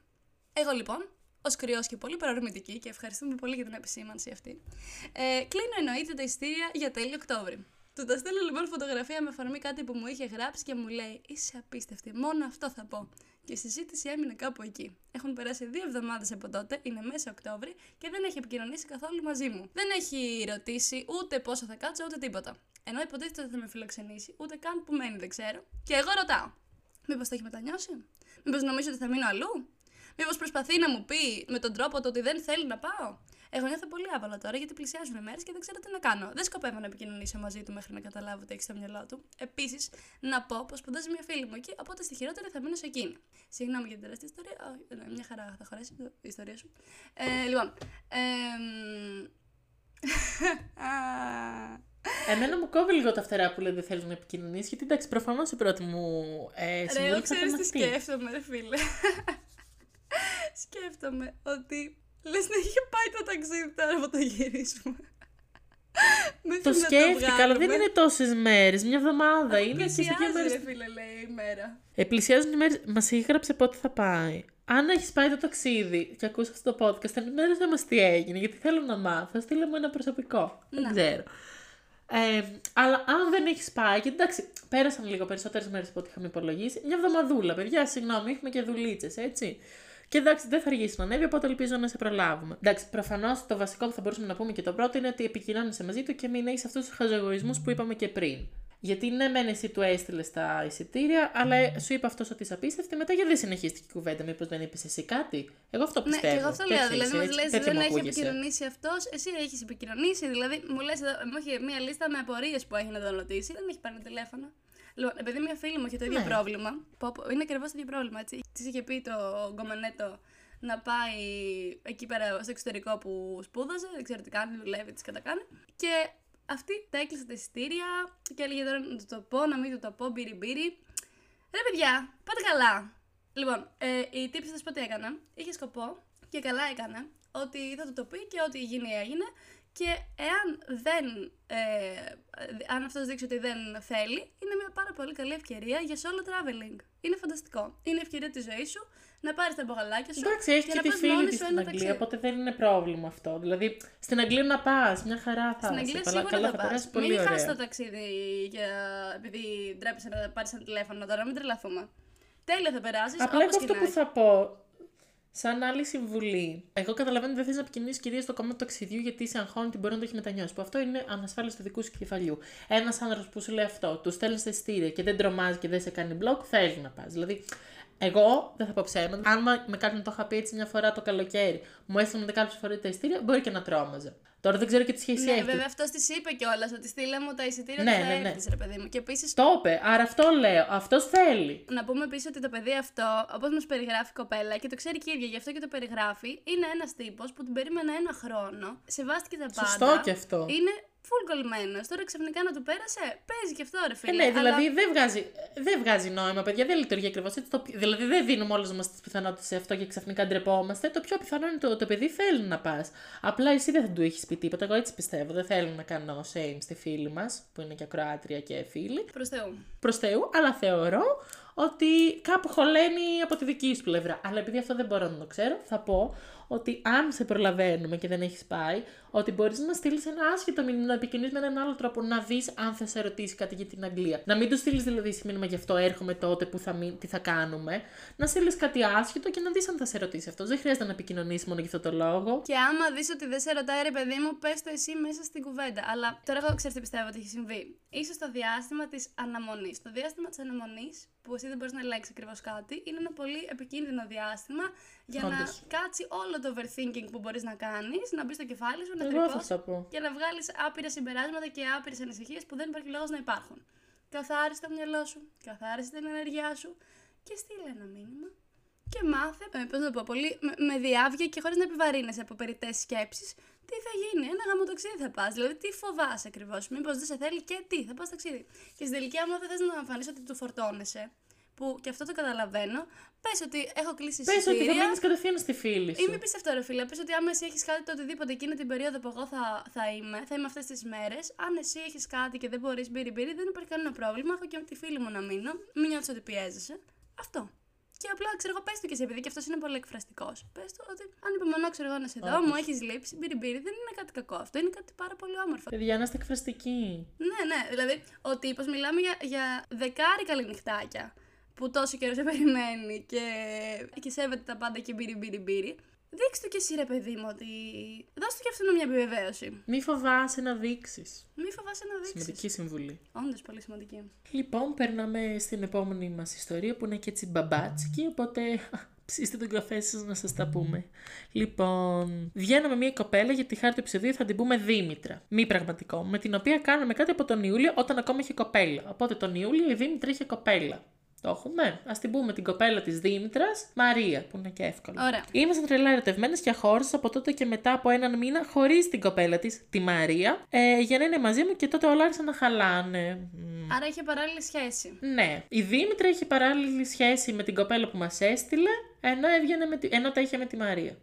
B: Εγώ λοιπόν, ως κρυός και πολύ παρορμητική, και ευχαριστούμε πολύ για την επισήμανση αυτή, ε, κλείνω εννοείται τα εισιτήρια για τέλειο Οκτώβρη. Του τα στέλνω λοιπόν φωτογραφία με αφορμή κάτι που μου είχε γράψει και μου λέει: Είσαι απίστευτη, μόνο αυτό θα πω. Και η συζήτηση έμεινε κάπου εκεί. Έχουν περάσει δύο εβδομάδες από τότε, είναι μέσα Οκτώβρη και δεν έχει επικοινωνήσει καθόλου μαζί μου. Δεν έχει ρωτήσει ούτε πόσο θα κάτσω ούτε τίποτα. Ενώ υποτίθεται ότι θα με φιλοξενήσει, ούτε καν που μένει δεν ξέρω. Και εγώ ρωτάω: Μήπως το έχει μετανιώσει, Μήπως νομίζω ότι θα μείνω αλλού, Μήπως προσπαθεί να μου πει με τον τρόπο το ότι δεν θέλει να πάω; Εγώ νιώθω πολύ άβολα τώρα γιατί πλησιάζουν μέρες και δεν ξέρω τι να κάνω. Δεν σκοπεύω να επικοινωνήσω μαζί του μέχρι να καταλάβω τι έχει στο μυαλό του. Επίσης, να πω πως σπουδάζει μια φίλη μου εκεί, οπότε στη χειρότερη θα μείνω σε εκείνη. Συγγνώμη για την τεράστια ιστορία. Oh, ναι, μια χαρά θα χωρέσει η ιστορία σου. Ε, λοιπόν. Ε,
A: Εμένα μου κόβει λίγο τα φτερά που λέει δεν θέλεις να επικοινωνήσεις, γιατί εντάξει, προφανώς η πρώτη μου ε, συμβουλή
B: Ρε, ξέρεις τι σκέφτομαι, ρε φίλε. σκέφτομαι ότι Λες να είχε πάει το ταξίδι τώρα από το γυρίσουμε.
A: το σκέφτηκα, αλλά δεν είναι τόσες μέρες. Μια εβδομάδα είναι.
B: Πλησιάζεις, μέρες... ρε φίλε, λέει η μέρα.
A: Ε, πλησιάζουν οι μέρες. Μας έγραψε πότε θα πάει. Αν έχεις πάει το ταξίδι και ακούσεις αυτό το podcast, ενημέρωσε μας τι έγινε, γιατί θέλω να μάθω. Στείλε μου ένα προσωπικό. Να. Δεν ξέρω. Ε, αλλά αν δεν έχεις πάει, και εντάξει, πέρασαν λίγο περισσότερες μέρες από ό,τι είχαμε υπολογίσει. Μια εβδομαδούλα, παιδιά, συγγνώμη, έχουμε και δουλίτσες, έτσι. Και εντάξει, δεν θα αργήσει να ανέβει, οπότε ελπίζω να σε προλάβουμε. Εντάξει, προφανώς το βασικό που θα μπορούσαμε να πούμε και το πρώτο είναι ότι επικοινώνησε μαζί του και μην έχεις αυτούς τους χαζογοισμού που είπαμε και πριν. Γιατί ναι, μεν εσύ του έστειλες τα εισιτήρια, αλλά σου είπε αυτός ότι είσαι απίστευτη. Μετά γιατί δεν συνεχίστηκε η κουβέντα, Μήπως δεν είπες εσύ κάτι; Εγώ αυτό
B: Ναι,
A: πιστεύω.
B: και εγώ αυτό
A: Τέτοιο
B: λέω. Δηλαδή,
A: είσαι,
B: μας
A: έτσι,
B: λες,
A: τέτοιο
B: δεν
A: μου
B: έχει
A: ακούγεσαι.
B: επικοινωνήσει αυτός, εσύ έχεις επικοινωνήσει. Δηλαδή, μου λες, μου έχει μία λίστα με απορίες που έχει να τον ρωτήσει. Δεν έχει πάρει τηλέφωνο. Λοιπόν, επειδή μια φίλη μου είχε το ίδιο
A: Ναι.
B: πρόβλημα. Πω, πω, είναι ακριβώς το ίδιο πρόβλημα, έτσι. Της είχε πει το γκομενέτο να πάει εκεί πέρα στο εξωτερικό που σπούδαζε. Δεν ξέρω τι κάνει, δουλεύει, τι κατακάνει. Και αυτή τα έκλεισε τα εισιτήρια και έλεγε τώρα να του το πω, να μην του το πω, μπύρι μπύρι. Ρε παιδιά, πάτε καλά. Λοιπόν, ε, η τύψη θα σου πω τι έκανα; Είχε σκοπό και καλά έκανε ότι θα του το πει και ό,τι γίνει έγινε. Και εάν δεν, ε, αν αυτός δείξει ότι δεν θέλει, είναι μια πάρα πολύ καλή ευκαιρία για solo traveling. Είναι φανταστικό. Είναι η ευκαιρία της ζωής σου να πάρεις τα μπογαλάκια σου
A: Εντάξει, έχεις
B: και
A: και
B: να
A: τη
B: πας
A: φίλη
B: μόνη
A: της
B: σου
A: στην
B: ένα
A: Αγγλία,
B: ταξίδι.
A: οπότε δεν είναι πρόβλημα αυτό. Δηλαδή, στην Αγγλία να πας, μια χαρά θα
B: Στην
A: είσαι.
B: Αγγλία
A: Καλά-
B: σίγουρα
A: καλά
B: θα,
A: θα περάσεις
B: πας.
A: πολύ
B: Μην
A: ωραία.
B: χάσεις το ταξίδι για... επειδή ντρέπεσαι να πάρεις ένα τηλέφωνο τώρα, μην τρελαθούμε. Τέλεια θα περάσεις,
A: Απλά
B: όπως
A: εγώ
B: και
A: αυτό
B: να
A: που
B: έχει.
A: θα πω, σαν άλλη συμβουλή. Εγώ καταλαβαίνω ότι δεν θες να επικοινωνήσεις κυρίως στο κομμάτι του ταξιδιού γιατί σε αγχώνει ότι μπορεί να το έχει μετανιώσει. Που αυτό είναι ανασφάλεια του δικού σου κεφαλιού. Ένας άνθρωπος που σου λέει αυτό, του στέλνεις τα εισιτήρια και δεν τρομάζει και δεν σε κάνει μπλοκ, θέλεις να πας. Δηλαδή, εγώ δεν θα πω ψέματα. Αν μα- με κάποιον το είχα πει έτσι μια φορά το καλοκαίρι, μου έστειλαν κάποιε φορέ τα εισιτήρια, μπορεί και να τρόμαζα. Τώρα δεν ξέρω και τι σχέση
B: Ναι,
A: έχει.
B: βέβαια αυτός της είπε κιόλας ότι στείλε μου τα εισιτήρια
A: Ναι,
B: του
A: ναι, ναι.
B: έρθεις, ρε παιδί μου. Και επίση
A: Το είπε, άρα αυτό λέω. Αυτός θέλει.
B: να πούμε επίσης ότι το παιδί αυτό, όπως μας περιγράφει η κοπέλα και το ξέρει και η ίδια, γι' αυτό και το περιγράφει, είναι ένας τύπος που την περίμενε ένα χρόνο, σεβάστηκε τα πάντα.
A: Σωστό και αυτό.
B: Είναι full κολλημένος. Τώρα ξαφνικά να του πέρασε, παίζει και αυτό, ρε
A: Ε,
B: φίλε.
A: ναι, δηλαδή
B: Αλλά...
A: δεν, βγάζει, δεν βγάζει νόημα, παιδιά. Δεν λειτουργεί ακριβώς έτσι. Το, δηλαδή δεν δίνουμε όλες μας τις πιθανότητες σε αυτό και ξαφνικά ντρεπόμαστε. Το πιο πιθανό είναι το, το παιδί θέλει να πας. Απλά εσύ δεν θα του έχεις πει τίποτα. Εγώ έτσι πιστεύω. Δεν θέλω να κάνω shame στη φίλη μας, που είναι και ακροάτρια και φίλη.
B: Προς Θεού.
A: Προς Θεού, αλλά θεωρώ ότι κάπου χωλαίνει από τη δική σου πλευρά. Αλλά επειδή αυτό δεν μπορώ να το ξέρω, θα πω ότι αν σε προλαβαίνουμε και δεν έχεις πάει, ότι μπορείς να στείλεις ένα άσχετο μήνυμα, να επικοινωνείς με έναν άλλο τρόπο, να δεις αν θα σε ρωτήσει κάτι για την Αγγλία. Να μην του στείλεις δηλαδή σε μήνυμα γι' αυτό έρχομαι τότε που θα μείνει, τι θα κάνουμε. Να στείλεις κάτι άσχετο και να δεις αν θα σε ρωτήσει αυτό. Δεν χρειάζεται να επικοινωνήσει μόνο για αυτό το λόγο.
B: Και άμα δεις ότι δεν σε ρωτάει ρε παιδί μου, πες το εσύ μέσα στην κουβέντα. Αλλά τώρα εγώ ξέρω τι πιστεύω ότι έχει συμβεί. Σω το διάστημα της αναμονής. Το διάστημα της αναμονής, που εσύ δεν μπορείς να ελέγξει ακριβώς κάτι, είναι ένα πολύ επικίνδυνο διάστημα για να
A: Όντως.
B: κάτσει όλο το overthinking που μπορείς να κάνεις, να μπεις στο κεφάλι σου, να
A: Εγώ θα
B: τρυπώσει
A: το πω.
B: και να βγάλεις άπειρα συμπεράσματα και άπειρες ανησυχίες που δεν υπάρχει λόγος να υπάρχουν. Καθάρισε το μυαλό σου, καθάρισε την ενέργειά σου και στείλε ένα μήνυμα. Και μάθε, ε, πώς να το πω, πολύ με, με διάβια και χωρίς να επιβαρύνεσαι από περιττές σκέψεις, τι θα γίνει. Ένα γαμοταξίδι θα πας. Δηλαδή, τι φοβάσαι ακριβώς; Μήπως δεν σε θέλει και τι, θα πας ταξίδι. Και στην τελική, άμα δεν θες να εμφανεί ότι του φορτώνεσαι, που και αυτό το καταλαβαίνω, πες ότι έχω κλείσει
A: Πες ότι θα
B: εισιτήρια.
A: μείνεις κατευθείαν στη φίλη
B: Ή
A: σου.
B: μην πει αυτό, ρε φίλε. Πες ότι άμα εσύ έχεις κάτι το οτιδήποτε εκείνη την περίοδο που εγώ θα, θα είμαι, θα είμαι αυτές τις μέρες. Αν εσύ έχεις κάτι και δεν μπορείς μπύρι μπύρι, δεν υπάρχει κανένα πρόβλημα. Έχω και με τη φίλη μου να μείνω. Μην νιώθεις ότι πιέζεσαι. Αυτό. Και απλά ξέρω εγώ, πες του και εσύ, επειδή και αυτός είναι πολύ εκφραστικός. Πες του ότι αν υπομονώ, ξέρω εγώ να σε δω,
A: Όντως.
B: μου έχεις λείψει, μπύρι μπύρι, δεν είναι κάτι κακό. Αυτό είναι κάτι πάρα πολύ όμορφο.
A: Παιδιά, να είστε εκφραστικοί.
B: Ναι, ναι. Δηλαδή, ο τύπο μιλάμε για, για δεκάρι καληνυχτάκια που τόσο καιρό σε περιμένει και, και σέβεται τα πάντα και μπύρι μπύρι μπύρι. Δείξτε του κι εσύ, ρε παιδί μου, ότι. Δώσ' του κι αυτόν μια επιβεβαίωση.
A: Μη φοβάσαι να δείξεις.
B: Μη φοβάσαι να δείξεις.
A: Σημαντική συμβουλή.
B: Όντως, πολύ σημαντική.
A: Λοιπόν, περνάμε στην επόμενη μας ιστορία που είναι και έτσι μπαμπάτσικη, οπότε ψήστε τον καφέ σας να σας τα πούμε. Λοιπόν, βγαίνω με μια κοπέλα για τη χάρη του επεισοδίου θα την πούμε Δήμητρα. Μη πραγματικό, με την οποία κάναμε κάτι από τον Ιούλιο όταν ακόμα είχε κοπέλα. Οπότε τον Ιούλιο η Δήμητρα είχε κοπέλα. Το έχουμε. Α την πούμε την κοπέλα της Δήμητρας, Μαρία, που είναι και εύκολο.
B: Ωραία.
A: Ήμασταν τρελά ερωτευμένε και αχώρισα από τότε και μετά από έναν μήνα χωρίς την κοπέλα της, τη Μαρία, ε, για να είναι μαζί μου και τότε όλα άρχισαν να χαλάνε. Μμ.
B: Άρα είχε παράλληλη σχέση.
A: Ναι. Η Δήμητρα είχε παράλληλη σχέση με την κοπέλα που μας έστειλε, ενώ, έβγαινε με τη... ενώ τα είχε με τη Μαρία.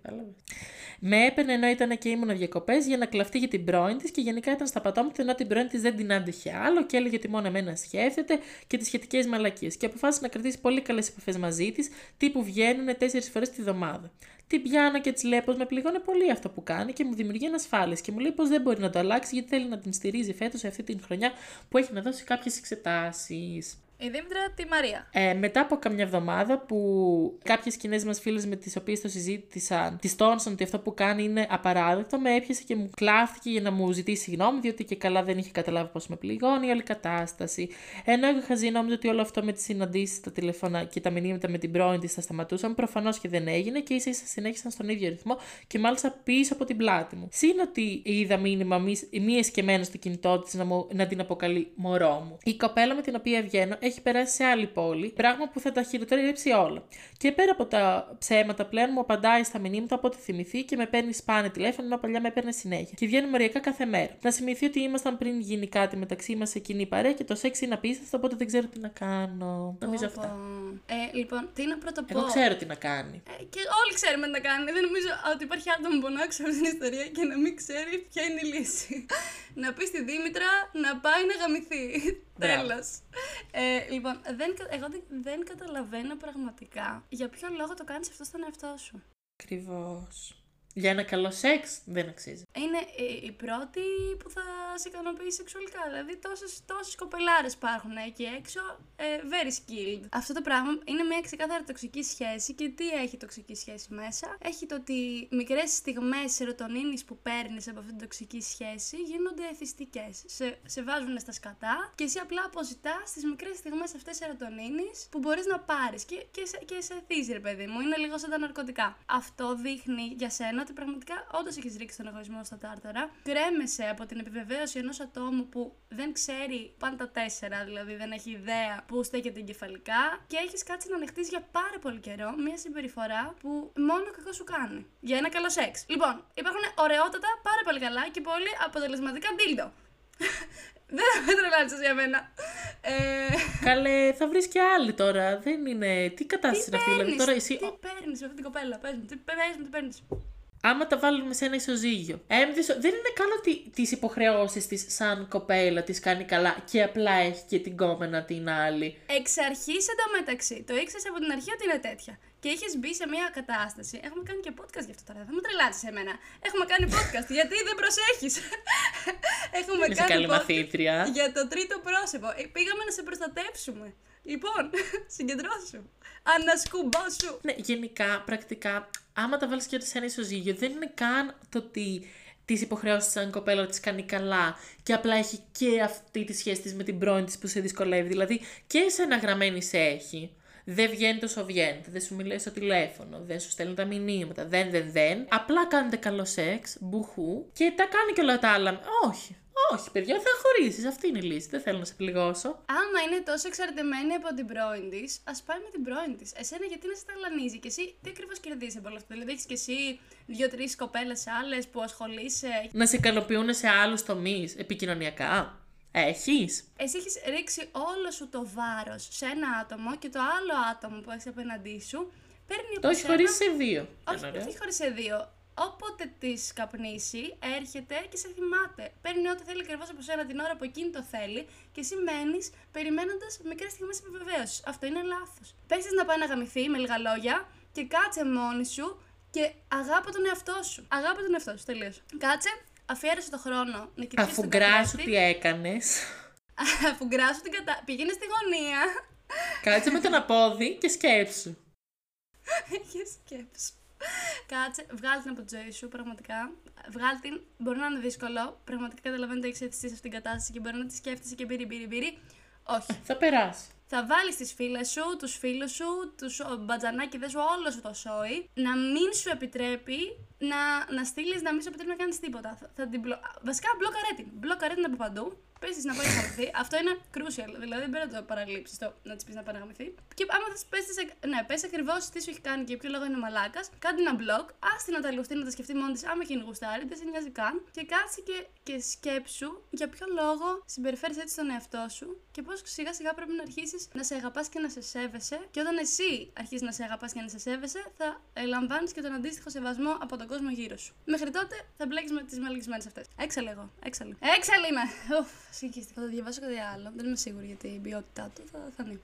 A: Κατάλαβες. Με έπαιρνε ενώ ήταν και ήμουν διακοπές για να κλαφτεί για την πρώην της και γενικά ήταν στα πατώματα ενώ την πρώην της δεν την άντεχε άλλο και έλεγε ότι μόνο εμένα σκέφτεται και τις σχετικές μαλακίες. Και αποφάσισε να κρατήσει πολύ καλές επαφές μαζί της, τύπου βγαίνουν τέσσερις φορές τη βδομάδα. Την πιάνω και της λέω πως με πληγώνει πολύ αυτό που κάνει και μου δημιουργεί ανασφάλειες και μου λέει πως δεν μπορεί να το αλλάξει γιατί θέλει να την στηρίζει φέτος σε αυτή την χρονιά που έχει να δώσει κάποιες εξετάσεις.
B: Η Δήμητρα τη Μαρία.
A: Ε, μετά από καμιά εβδομάδα που κάποιες κοινέ μας φίλες με τις οποίες το συζήτησαν, της τόνισαν ότι αυτό που κάνει είναι απαράδεκτο, με έπιασε και μου κλάφτηκε για να μου ζητήσει συγγνώμη, διότι και καλά δεν είχε καταλάβει πώς με πληγώνει η όλη κατάσταση. Ενώ είχα ζει νόμιζα ότι όλο αυτό με τις συναντήσεις, τα τηλεφώνα και τα μηνύματα με την πρώην της θα σταματούσαν. Προφανώς και δεν έγινε και ίσα ίσα συνέχισαν στον ίδιο ρυθμό και μάλιστα πίσω από την πλάτη μου. Συν ότι είδα μήνυμα μίας εσκεμμένα στο κινητό της να, να την αποκαλεί μωρό μου. Η κοπέλα με την οποία βγαίνω έχει περάσει σε άλλη πόλη, πράγμα που θα τα χειροτερέψει όλα. Και πέρα από τα ψέματα πλέον μου απαντάει στα μηνύματα από ό,τι θυμηθεί και με παίρνει σπάνια τηλέφωνο, ενώ παλιά με έπαιρνε συνέχεια. Και βγαίνουμε μερικά κάθε μέρα. Να σημειωθεί ότι ήμασταν πριν γίνει κάτι μεταξύ μας σε κοινή παρέα και το σεξ είναι απίστευτο, οπότε δεν ξέρω τι να κάνω. Νομίζω αυτά.
B: Ε, λοιπόν, τι να πρώτα πω;
A: Εγώ ξέρω τι να κάνει.
B: Ε, και όλοι ξέρουμε τι να κάνει. Δεν νομίζω ότι υπάρχει άτομο που να ξέρει την ιστορία και να μην ξέρει ποια είναι η λύση. να πει στη Δήμητρα να πάει να γαμηθεί. Τέλος. Ε, λοιπόν, δεν, εγώ δεν, δεν καταλαβαίνω πραγματικά για ποιο λόγο το κάνεις αυτό στον εαυτό σου.
A: Ακριβώς. Για ένα καλό σεξ δεν αξίζει.
B: Είναι η, πρώτη που θα σε ικανοποιεί σεξουαλικά. Δηλαδή, τόσες τόσες κοπελάρες υπάρχουν εκεί έξω. Ε, very skilled. Αυτό το πράγμα είναι μια ξεκάθαρη τοξική σχέση. Και τι έχει τοξική σχέση μέσα. Έχει το ότι μικρές στιγμές σερωτονίνης που παίρνεις από αυτή την τοξική σχέση γίνονται εθιστικές. Σε, σε βάζουν στα σκατά και εσύ απλά αποζητάς τις μικρές στιγμές αυτές σερωτονίνης που μπορείς να πάρεις. Και, και, σε, και σε θύζει, ρε παιδί μου. Είναι λίγο σαν τα ναρκωτικά. Αυτό δείχνει για σένα ότι πραγματικά όντως έχεις ρίξει τον εγωισμό στα τάρταρα. Κρέμεσαι από την επιβεβαίωση ενός ατόμου που δεν ξέρει πάντα τα τέσσερα, δηλαδή δεν έχει ιδέα που στέκεται εγκεφαλικά και έχεις κάτσει να ανοιχτείς για πάρα πολύ καιρό μια συμπεριφορά που μόνο κακό σου κάνει. Για ένα καλό σεξ. Λοιπόν, υπάρχουν ωραιότατα, πάρα πολύ καλά και πολύ αποτελεσματικά ντίλντο. Δεν θα τρελάτσες για μένα. Ε...
A: Καλέ, θα βρεις και άλλη τώρα. Δεν είναι. Τι κατάσταση είναι αυτή, δηλαδή τώρα εσύ.
B: Τι παίρνεις με αυτή την κοπέλα, πες μου, τι παίρνεις
A: άμα τα βάλουμε σε ένα ισοζύγιο. Έμβησο, δεν είναι καν ότι τις υποχρεώσεις της σαν κοπέλα τις κάνει καλά και απλά έχει και την κόμενα την άλλη.
B: Εξ αρχής εντωμεταξύ. Το ήξερες από την αρχή ότι είναι τέτοια. Και είχες μπει σε μια κατάσταση. Έχουμε κάνει και podcast γι' αυτό τώρα. Δεν με τρελάτσε εμένα. Έχουμε κάνει podcast. γιατί δεν προσέχεις;
A: Έχουμε Είσαι κάνει καλή podcast μαθήτρια.
B: για το τρίτο πρόσωπο. Ε, πήγαμε να σε προστατεύσουμε. Λοιπόν, συγκεντρώσου. Ανασκουμπώσου.
A: Ναι, γενικά, πρακτικά, άμα τα βάλεις και σε ένα ισοζύγιο, δεν είναι καν το ότι τις υποχρεώσεις σαν κοπέλα της κάνει καλά και απλά έχει και αυτή τη σχέση της με την πρώην της που σε δυσκολεύει. Δηλαδή και σε ένα γραμμένη σε έχει. Δεν βγαίνει τόσο βγαίνετε, δεν σου μιλάει στο τηλέφωνο, δεν σου στέλνει τα μηνύματα, δεν, δεν, δεν. Απλά κάνετε καλό σεξ, μπουχού και τα κάνει και όλα τα άλλα. Όχι. Όχι, παιδιά, θα χωρίσεις. Αυτή είναι η λύση. Δεν θέλω να σε πληγώσω.
B: Άμα είναι τόσο εξαρτημένη από την πρώην της, ας πάει με την πρώην της. Εσένα γιατί να σε ταλανίζει και εσύ τι ακριβώς κερδίζεις από όλο αυτό. Δηλαδή έχεις και εσύ δύο-τρει κοπέλες άλλες που ασχολείσαι;
A: Να σε ικανοποιούν σε άλλους τομείς επικοινωνιακά. Έχεις.
B: Εσύ έχεις ρίξει όλο σου το βάρος σε ένα άτομο και το άλλο άτομο που έχεις απέναντί σου παίρνει
A: Το έχεις χωρίσει σε δύο.
B: Όχι, δεν έχει χωρίσει σε δύο όποτε τη καπνίσει, έρχεται και σε θυμάται. Παίρνει ό,τι θέλει ακριβώς από σένα την ώρα που εκείνη το θέλει και εσύ μένει περιμένοντας μικρές στιγμές επιβεβαίωσης. Αυτό είναι λάθος. Πε να πάει να γαμηθεί με λίγα λόγια και κάτσε μόνη σου και αγάπη τον εαυτό σου. Αγάπη τον εαυτό σου, τελείως. Κάτσε, αφιέρωσε το χρόνο να κοιτάξεις.
A: Αφού γκράσου τι έκανες.
B: Αφού γκράσου την κατα... Πήγαινε στη γωνία.
A: Κάτσε με τον απόδι και σκέψου.
B: Έχει σκέψου. Κάτσε, βγάλει την από τη ζωή σου, πραγματικά. Βγάλει την. Μπορεί να είναι δύσκολο. Πραγματικά καταλαβαίνω ότι έχεις ευθυστεί σε αυτήν την κατάσταση και μπορεί να τη σκέφτεσαι και μπύρι, μπύρι, μπύρι. Όχι.
A: Θα περάσεις.
B: Θα βάλεις τις φίλες σου, τους φίλους σου, τους μπατζανάκιδε σου, όλος σου το σόι, να μην σου επιτρέπει να, να στείλεις, να μην σου επιτρέπει να κάνεις τίποτα. Θα, θα την μπλο... Βασικά μπλοκαρέ την. Μπλοκαρέ την από παντού πέσει να πάει να γαμηθεί. Αυτό είναι crucial. Δηλαδή δεν πρέπει να το παραλείψεις το να της πεις να πάει να γαμηθεί. Και άμα θες πέσει ναι, πες ακριβώς τι σου έχει κάνει και ποιο λόγο είναι μαλάκας, κάντε ένα blog, άστι να τα λουστεί να τα σκεφτεί μόνη της, άμα έχει γουστάρει, δεν σε νοιάζει καν. Και κάτσε και, και σκέψου για ποιο λόγο συμπεριφέρεις έτσι τον εαυτό σου και πώς σιγά σιγά πρέπει να αρχίσεις να σε αγαπάς και να σε σέβεσαι. Και όταν εσύ αρχίζει να σε αγαπάς και να σε σέβεσαι, θα λαμβάνει και τον αντίστοιχο σεβασμό από τον κόσμο γύρω σου. Μέχρι τότε θα μπλέκεις με τις μαλισμένε αυτές. Έξαλλε εγώ. Έξαλλε. Έξαλλε είμαι. Συγχυστικά. Θα το διαβάσω κάτι άλλο. Δεν είμαι σίγουρη γιατί η ποιότητά του θα, θα είναι.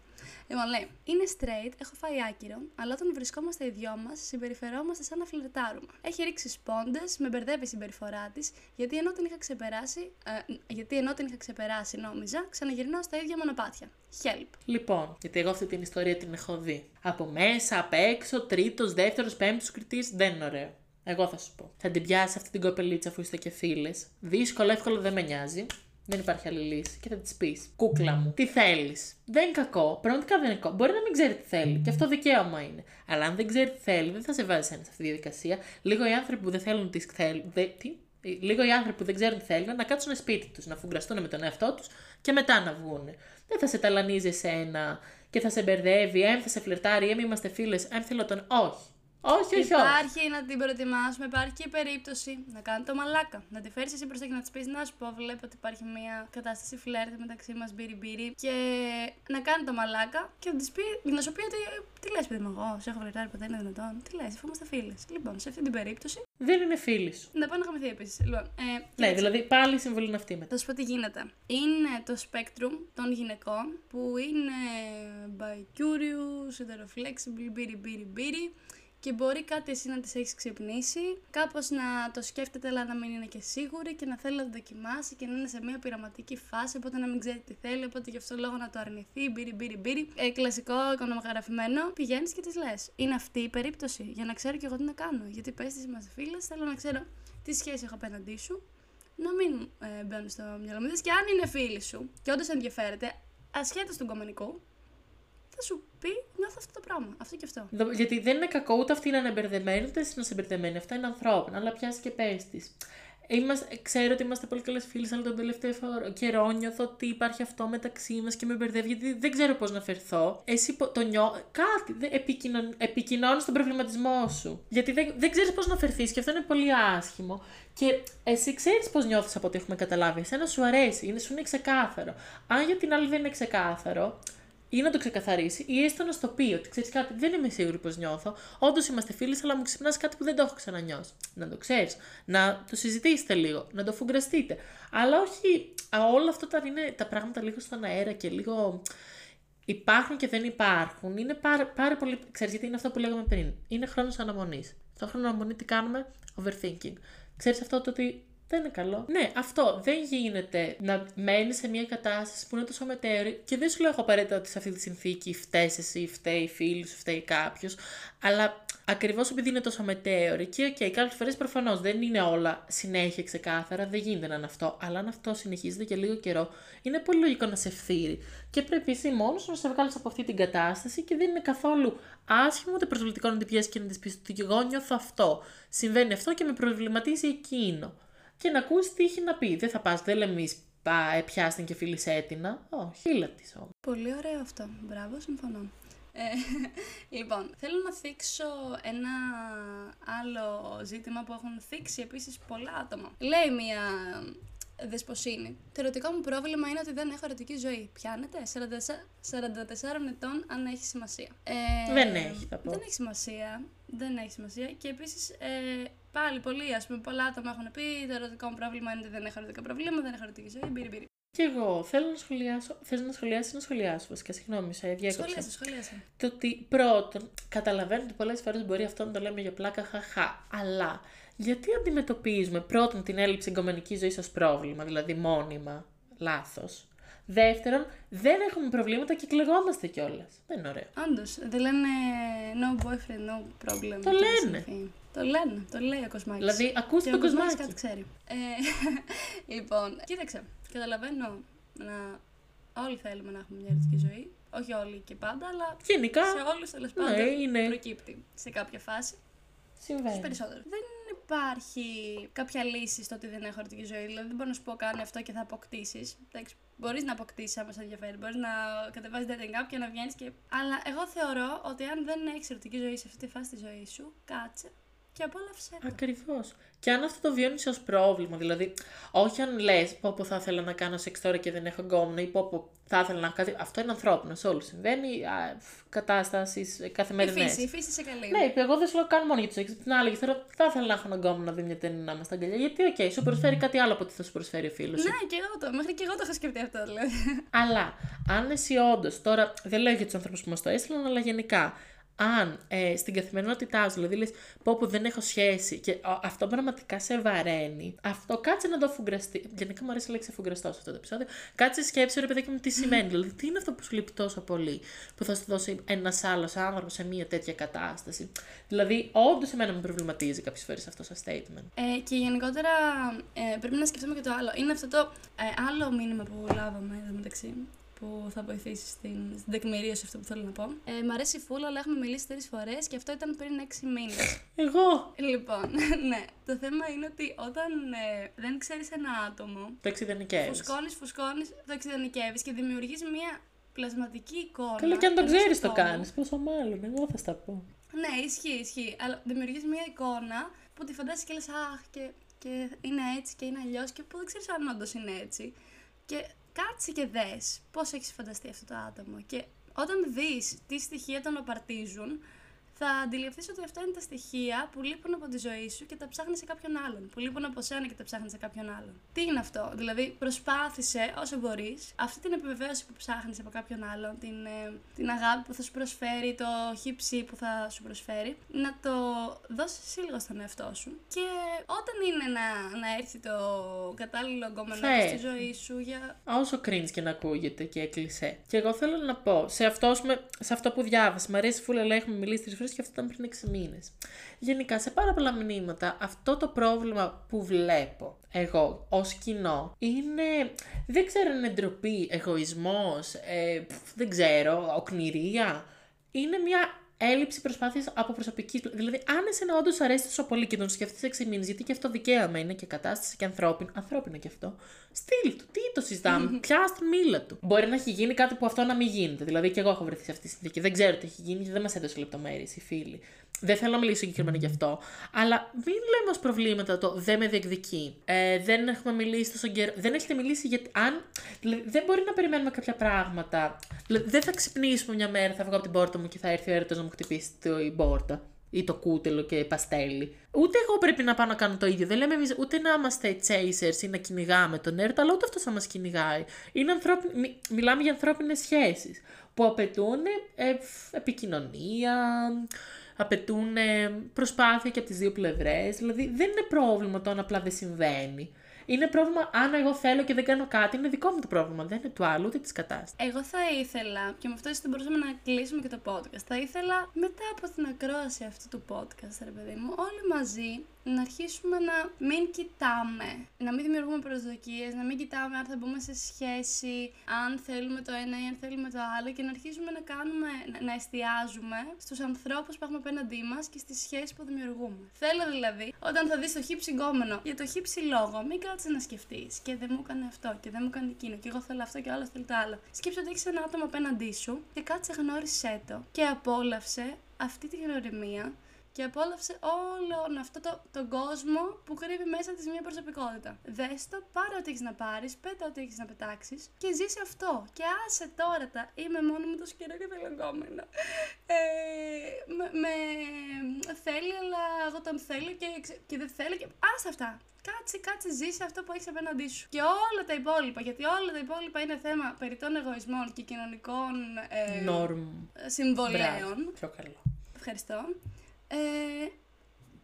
B: Λοιπόν, λέει: Είναι straight, έχω φάει άκυρο, αλλά όταν βρισκόμαστε οι δυο μας, συμπεριφερόμαστε σαν να φλερτάρουμε. Έχει ρίξει σπόντες, με μπερδεύει η συμπεριφορά της, γιατί ενώ την είχα ξεπεράσει, ε, γιατί ενώ την είχα ξεπεράσει, νόμιζα, ξαναγυρνάω στα ίδια μονοπάτια. Help.
A: Λοιπόν, γιατί εγώ αυτή την ιστορία την έχω δει. Από μέσα, απ' έξω, τρίτος, δεύτερος, πέμπτος κριτής, δεν είναι ωραίο. Εγώ θα σου πω. Θα την πιάσει αυτή την κοπελίτσα αφού είστε και φίλες. Δύσκολο, εύκολο δεν με νοιάζει. Δεν υπάρχει άλλη λύση. Και θα της πεις: Κούκλα μου, τι θέλεις. Δεν είναι κακό. Πραγματικά δεν είναι κακό. Μπορεί να μην ξέρει τι θέλει. Και αυτό δικαίωμα είναι. Αλλά αν δεν ξέρει τι θέλει, δεν θα σε βάζει σε αυτή τη διαδικασία. Λίγο οι άνθρωποι που δεν θέλουν τις θέλουν. Δε, τι, Λίγο οι άνθρωποι που δεν ξέρουν τι θέλουν να κάτσουν σπίτι τους, να φουγκραστούν με τον εαυτό τους και μετά να βγουν. Δεν θα σε ταλανίζει εσένα και θα σε μπερδεύει, έμ θα σε φλερτάρει, έμ είμαστε φίλες, έμ θέλω τον. Όχι. Όχι, όχι, όχι.
B: Υπάρχει να την προετοιμάσουμε, υπάρχει και η περίπτωση να κάνει το μαλάκα. Να τη φέρεις εσύ μπροστά και να της πεις: Να σου πω, βλέπω ότι υπάρχει μια κατάσταση φλερτ μεταξύ μας, μπύρι μπύρι. Και να κάνει το μαλάκα και να της πει, να σου πει ότι. Τι λες, παιδί μου, εγώ σε έχω φλερτάρει ποτέ, είναι δυνατόν. Τι λες, αφού είμαστε φίλες. Λοιπόν, σε αυτή την περίπτωση.
A: Δεν είναι φίλης σου.
B: Να πάει να χαμηθεί επίσης. Λοιπόν, ε,
A: Ναι,
B: κοίταξε.
A: δηλαδή πάλι η συμβολή είναι αυτή μετά.
B: Θα σου πω τι γίνεται. Είναι το spectrum των γυναικών που είναι bi-curious, heteroflexible, μπύρι μπύρι μπύρι και μπορεί κάτι εσύ να τις έχεις ξυπνήσει, κάπως να το σκέφτεται αλλά να μην είναι και σίγουρη και να θέλει να το δοκιμάσει και να είναι σε μια πειραματική φάση, οπότε να μην ξέρει τι θέλει, οπότε γι' αυτό λόγο να το αρνηθεί, μπύρι μπύρι μπύρι. Ε, κλασικό οικονομογραφημένο, πηγαίνεις και της λες. Είναι αυτή η περίπτωση, για να ξέρω και εγώ τι να κάνω. Γιατί πες της είμαστε φίλες, θέλω να ξέρω τι σχέση έχω απέναντί σου, να μην ε, μπαίνουν στο μυαλό μου. Είδες, Και αν είναι φίλη σου και όντως ενδιαφέρεται, ασχέτως του κομμενικού, θα σου πει νιώθω αυτό το πράγμα. Αυτό και αυτό.
A: Δο- Γιατί δεν είναι κακό ούτε αυτή να είναι μπερδεμένη, ούτε εσύ να είσαι μπερδεμένη. Αυτά είναι ανθρώπινα, αλλά πιάσει και πες τη. Είμαστε, ξέρω ότι είμαστε πολύ καλές φίλες, αλλά τον τελευταίο φορ- καιρό νιώθω ότι υπάρχει αυτό μεταξύ μας και με μπερδεύει, γιατί δεν ξέρω πώς να φερθώ. Εσύ πο- το νιώ. Κάτι. δεν- Επικοινων... Επικοινώνεις τον προβληματισμό σου. Γιατί δεν, δεν ξέρεις πώς να φερθείς και αυτό είναι πολύ άσχημο. Και εσύ ξέρεις πώς νιώθεις από ό,τι έχουμε καταλάβει. Εσένα σου αρέσει, είναι, σου είναι ξεκάθαρο. Αν για την άλλη δεν είναι ξεκάθαρο, ή να το ξεκαθαρίσει, ή έστω να στο πει ότι ξέρεις κάτι, δεν είμαι σίγουρη πώ νιώθω. Όντως είμαστε φίλοι, αλλά μου ξυπνάς κάτι που δεν το έχω ξανανιώσει. Να το ξέρεις, να το συζητήσετε λίγο, να το φουγκραστείτε. Αλλά όχι α, όλα αυτά τα είναι τα πράγματα λίγο στον αέρα και λίγο υπάρχουν και δεν υπάρχουν. Είναι πάρα, πάρα πολύ. Ξέρεις γιατί είναι αυτό που λέγαμε πριν. Είναι χρόνος αναμονής. Στο χρόνο αναμονή τι κάνουμε, overthinking. Ξέρεις αυτό το ότι δεν είναι καλό. Ναι, αυτό δεν γίνεται να μένεις σε μια κατάσταση που είναι τόσο μετέωρη και δεν σου λέω εγώ απαραίτητα ότι σε αυτή τη συνθήκη φταίεις εσύ, φταίει φίλου, φταίει κάποιος, αλλά ακριβώς επειδή είναι τόσο μετέωρη και OK, okay, κάποιες φορές προφανώς δεν είναι όλα συνέχεια ξεκάθαρα, δεν γίνεται να είναι αυτό, αλλά αν αυτό συνεχίζεται και λίγο καιρό, είναι πολύ λογικό να σε φθείρει. Και πρέπει εσύ μόνος να σε βγάλεις από αυτή την κατάσταση και δεν είναι καθόλου άσχημο ούτε προσβλητικό να την πιέσεις και να της πεις ότι εγώ νιώθω αυτό. Συμβαίνει αυτό και με προβληματίζει εκείνο και να ακούσει τι έχει να πει. Δεν θα πας, δεν λέμε εμεί πά, πιάστην και φίλησε έτεινα. Όχι, χίλα της όμως.
B: Πολύ ωραίο αυτό. Μπράβο, συμφωνώ. Ε, λοιπόν, θέλω να θίξω ένα άλλο ζήτημα που έχουν θίξει επίσης πολλά άτομα. Λέει μία δεσποσίνη. Το ερωτικό μου πρόβλημα είναι ότι δεν έχω ερωτική ζωή. Πιάνετε; 44 ετών αν έχει σημασία. Ε,
A: Δεν έχει, θα πω.
B: Δεν έχει σημασία. Δεν έχει σημασία. Και επίσης, ε, πάλι πολλοί, ας πούμε, πολλά άτομα έχουν πει: Το ερωτικό μου πρόβλημα είναι ότι δεν έχω ερωτικά προβλήματα, δεν έχω ερωτική ζωή. Μπύρι, μπύρι.
A: Και εγώ θέλω να σχολιάσω. Θε να σχολιάσει ή να σχολιάσω, βασικά. Συγγνώμη, σε διέκοψα.
B: Σχολίασε, σχολίασε.
A: Το ότι πρώτον, καταλαβαίνω ότι πολλές φορές μπορεί αυτό να το λέμε για πλάκα, χαχά. Αλλά γιατί αντιμετωπίζουμε πρώτον την έλλειψη εγκομενικής ζωής ως πρόβλημα, δηλαδή μόνιμα, λάθος; Δεύτερον, δεν έχουμε προβλήματα και κλεγόμαστε κιόλας. Δεν είναι ωραίο.
B: Όντως, δεν λένε no boyfriend, no problem.
A: Το
B: και
A: λένε.
B: something. Το λένε, το λέει ο Κοσμάκης.
A: Δηλαδή, ακούστε
B: και
A: τον
B: ο Κοσμάκης
A: κοσμάκι.
B: κάτι ξέρει. Ε, λοιπόν, κοίταξε. Καταλαβαίνω να. Όλοι θέλουμε να έχουμε μια ερωτική ζωή. Όχι όλοι και πάντα, αλλά
A: Γενικά,
B: σε όλους τέλος πάντων
A: ναι, είναι.
B: προκύπτει σε κάποια φάση. Στους
A: συμβαίνει.
B: περισσότερους. Δεν υπάρχει κάποια λύση στο ότι δεν έχω ερωτική ζωή. Δηλαδή, δεν μπορώ να σου πω κάνει αυτό και θα αποκτήσεις. Μπορείς να αποκτήσεις άμα σε ενδιαφέρει. Μπορείς να κατεβάζει dating app και να βγαίνεις και. Αλλά εγώ θεωρώ ότι αν δεν έχεις ερωτική ζωή σε αυτή τη φάση της ζωής σου, κάτσε και απόλαυσέ το.
A: Ακριβώς. Και αν αυτό το βιώνεις ως πρόβλημα, δηλαδή, όχι αν λες πω πω θα ήθελα να κάνω σεξ τώρα και δεν έχω γκόμενα ή πω πω θα ήθελα να έχω κάτι. Αυτό είναι ανθρώπινο, σε όλους συμβαίνει. Κατάστασης καθημερινέ.
B: Η φύση, η φύση σε καλή.
A: Ναι, εγώ δεν σου λέω κάνω μόνο για το σεξ. Την άλλη, θέλω, θα ήθελα να έχω ένα γκόμενο να δει μια ταινία να είμαστε αγκαλιά. Γιατί, OK, okay, σου προσφέρει κάτι άλλο από ό,τι θα σου προσφέρει ο φίλος σου.
B: Ναι, και εγώ το. Μέχρι και εγώ το έχω σκεφτεί αυτό, δηλαδή.
A: Αλλά αν εσύ όντως, τώρα δεν λέω για τους ανθρώπους που μας το έστειλαν, αλλά γενικά, αν ε, στην καθημερινότητά σου, δηλαδή λες πωπω δεν έχω σχέση και ο, αυτό πραγματικά σε βαραίνει, αυτό κάτσε να το αφουγκραστείς. Γενικά μου αρέσει η λέξη αφουγκραστώ σε αυτό το επεισόδιο. Κάτσε σκέψου, ρε παιδάκι μου, τι σημαίνει. δηλαδή, τι είναι αυτό που σου λείπει τόσο πολύ, που θα σου δώσει ένας άλλος άνθρωπος σε μια τέτοια κατάσταση; Δηλαδή, όντως εμένα με προβληματίζει κάποιες φορές αυτό το statement.
B: Ε, και γενικότερα ε, πρέπει να σκεφτούμε και το άλλο. Είναι αυτό το ε, άλλο μήνυμα που λάβαμε εδώ μεταξύ που θα βοηθήσεις στην, στην τεκμηρίωση αυτό που θέλω να πω. Ε, μ' αρέσει η φούλα, αλλά έχουμε μιλήσει τρεις φορές και αυτό ήταν πριν έξι μήνες.
A: Εγώ!
B: Λοιπόν, ναι. Το θέμα είναι ότι όταν ε, δεν ξέρεις ένα άτομο.
A: Το εξειδανικεύεις.
B: Φουσκώνεις, φουσκώνεις, το εξειδανικεύεις και δημιουργείς μια πλασματική εικόνα.
A: Καλά, και αν το ξέρεις το κάνεις. Πόσο μάλλον, εγώ θα στα πω.
B: Ναι, ισχύει, ισχύει. Αλλά δημιουργείς μια εικόνα που τη φαντάζει και λες, Αχ, και, και είναι έτσι και είναι αλλιώς και που δεν ξέρεις αν όντως είναι έτσι. Και κάτσε και δες πώς έχεις φανταστεί αυτό το άτομο. Και όταν δεις τι στοιχεία τον απαρτίζουν, θα αντιληφθείς ότι αυτά είναι τα στοιχεία που λείπουν από τη ζωή σου και τα ψάχνεις σε κάποιον άλλον. Που λείπουν από σένα και τα ψάχνεις σε κάποιον άλλον. Τι είναι αυτό, Δηλαδή, προσπάθησε όσο μπορείς αυτή την επιβεβαίωση που ψάχνεις από κάποιον άλλον, την, ε, την αγάπη που θα σου προσφέρει, το χύψη που θα σου προσφέρει, να το δώσεις λίγο στον εαυτό σου. Και όταν είναι να, να έρθει το κατάλληλο εγκόμενο στη ζωή σου για.
A: Όσο cringe και να ακούγεται και έκλεισε. Και εγώ θέλω να πω, σε αυτό, σε αυτό που διάβασα, μου αρέσει φούλα, έχουμε μιλήσει τρεις φορές και αυτό ήταν πριν 6 μήνες. Γενικά, σε πάρα πολλά μηνύματα, αυτό το πρόβλημα που βλέπω εγώ ως κοινό είναι. Δεν ξέρω αν είναι ντροπή, εγωισμός, ε, δεν ξέρω, οκνηρία. Είναι μια έλλειψη προσπάθειας από προσωπικής. Δηλαδή, αν εσένα όντως αρέσει τόσο πολύ και τον σκεφτεί 6 μήνε, γιατί και αυτό δικαίωμα είναι και κατάσταση και ανθρώπινο, ανθρώπινο και αυτό, στείλ του. Τι το συζητάμε, πια στη μίλα του. Μπορεί να έχει γίνει κάτι που αυτό να μην γίνεται. Δηλαδή, και εγώ έχω βρεθεί σε αυτή τη συνθήκη. Δεν ξέρω τι έχει γίνει γιατί δεν μας έδωσε λεπτομέρειες οι φίλοι. Δεν θέλω να μιλήσω συγκεκριμένα γι' αυτό. Αλλά μην λέμε ως προβλήματα το δεν με διεκδικεί. Ε, δεν έχουμε μιλήσει τόσο καιρό. Δεν έχετε μιλήσει γιατί αν. Δηλαδή, δεν μπορεί να περιμένουμε κάποια πράγματα. Δηλαδή, δεν θα ξυπνήσουμε μια μέρα, θα βγω από την πόρτα μου και θα έρθει ο έρωτα να μου χτυπήσει την πόρτα ή το κούτελο και παστέλι. Ούτε εγώ πρέπει να πάω να κάνω το ίδιο. Δεν λέμε εμείς ούτε να είμαστε chasers ή να κυνηγάμε τον έρωτα, αλλά ούτε αυτός θα μας κυνηγάει. Είναι ανθρώπι... Μιλάμε για ανθρώπινες σχέσεις που απαιτούν ε, επικοινωνία, απαιτούν προσπάθεια και από τις δύο πλευρές. Δηλαδή δεν είναι πρόβλημα το αν απλά δεν συμβαίνει. Είναι πρόβλημα αν εγώ θέλω και δεν κάνω κάτι. Είναι δικό μου το πρόβλημα. Δεν είναι του άλλου ούτε της κατάστασης.
B: Εγώ θα ήθελα, και με αυτό έτσι μπορούσαμε να κλείσουμε και το podcast. Θα ήθελα μετά από την ακρόαση αυτού του podcast, ρε παιδί μου, όλοι μαζί να αρχίσουμε να μην κοιτάμε, να μην δημιουργούμε προσδοκίες, να μην κοιτάμε αν θα μπούμε σε σχέση, αν θέλουμε το ένα ή αν θέλουμε το άλλο και να αρχίσουμε να κάνουμε, να εστιάζουμε στους ανθρώπους που έχουμε απέναντί μας και στις σχέσεις που δημιουργούμε. Θέλω δηλαδή, όταν θα δεις το χύψη γκόμενο για το χύψη λόγο, μην κάτσε να σκεφτείς και δεν μου έκανε αυτό και δεν μου έκανε εκείνο και εγώ θέλω αυτό και άλλο θέλει το άλλο. Σκέψε ότι έχεις ένα άτομο απέναντί σου και κάτσε γνώρισέ το και απόλαυσε αυτή τη γνωριμία και απόλαυσε όλον αυτό το, τον κόσμο που κρύβει μέσα της μια προσωπικότητα. Δες το, πάρε ό,τι έχεις να πάρεις, πέτα ό,τι έχεις να πετάξεις και ζήσει αυτό. Και άσε τώρα τα είμαι μόνο με το σκερό και τελεγκόμενο. Ε, με, με, θέλει, αλλά εγώ τον θέλω και, και δεν θέλω και άσε αυτά. Κάτσε, κάτσε, ζήσει αυτό που έχεις απέναντί σου. Και όλα τα υπόλοιπα, γιατί όλα τα υπόλοιπα είναι θέμα περί των εγωισμών και κοινωνικών ε,
A: Norm.
B: συμβολέων.
A: Πιο καλό.
B: Ευχαριστώ ε,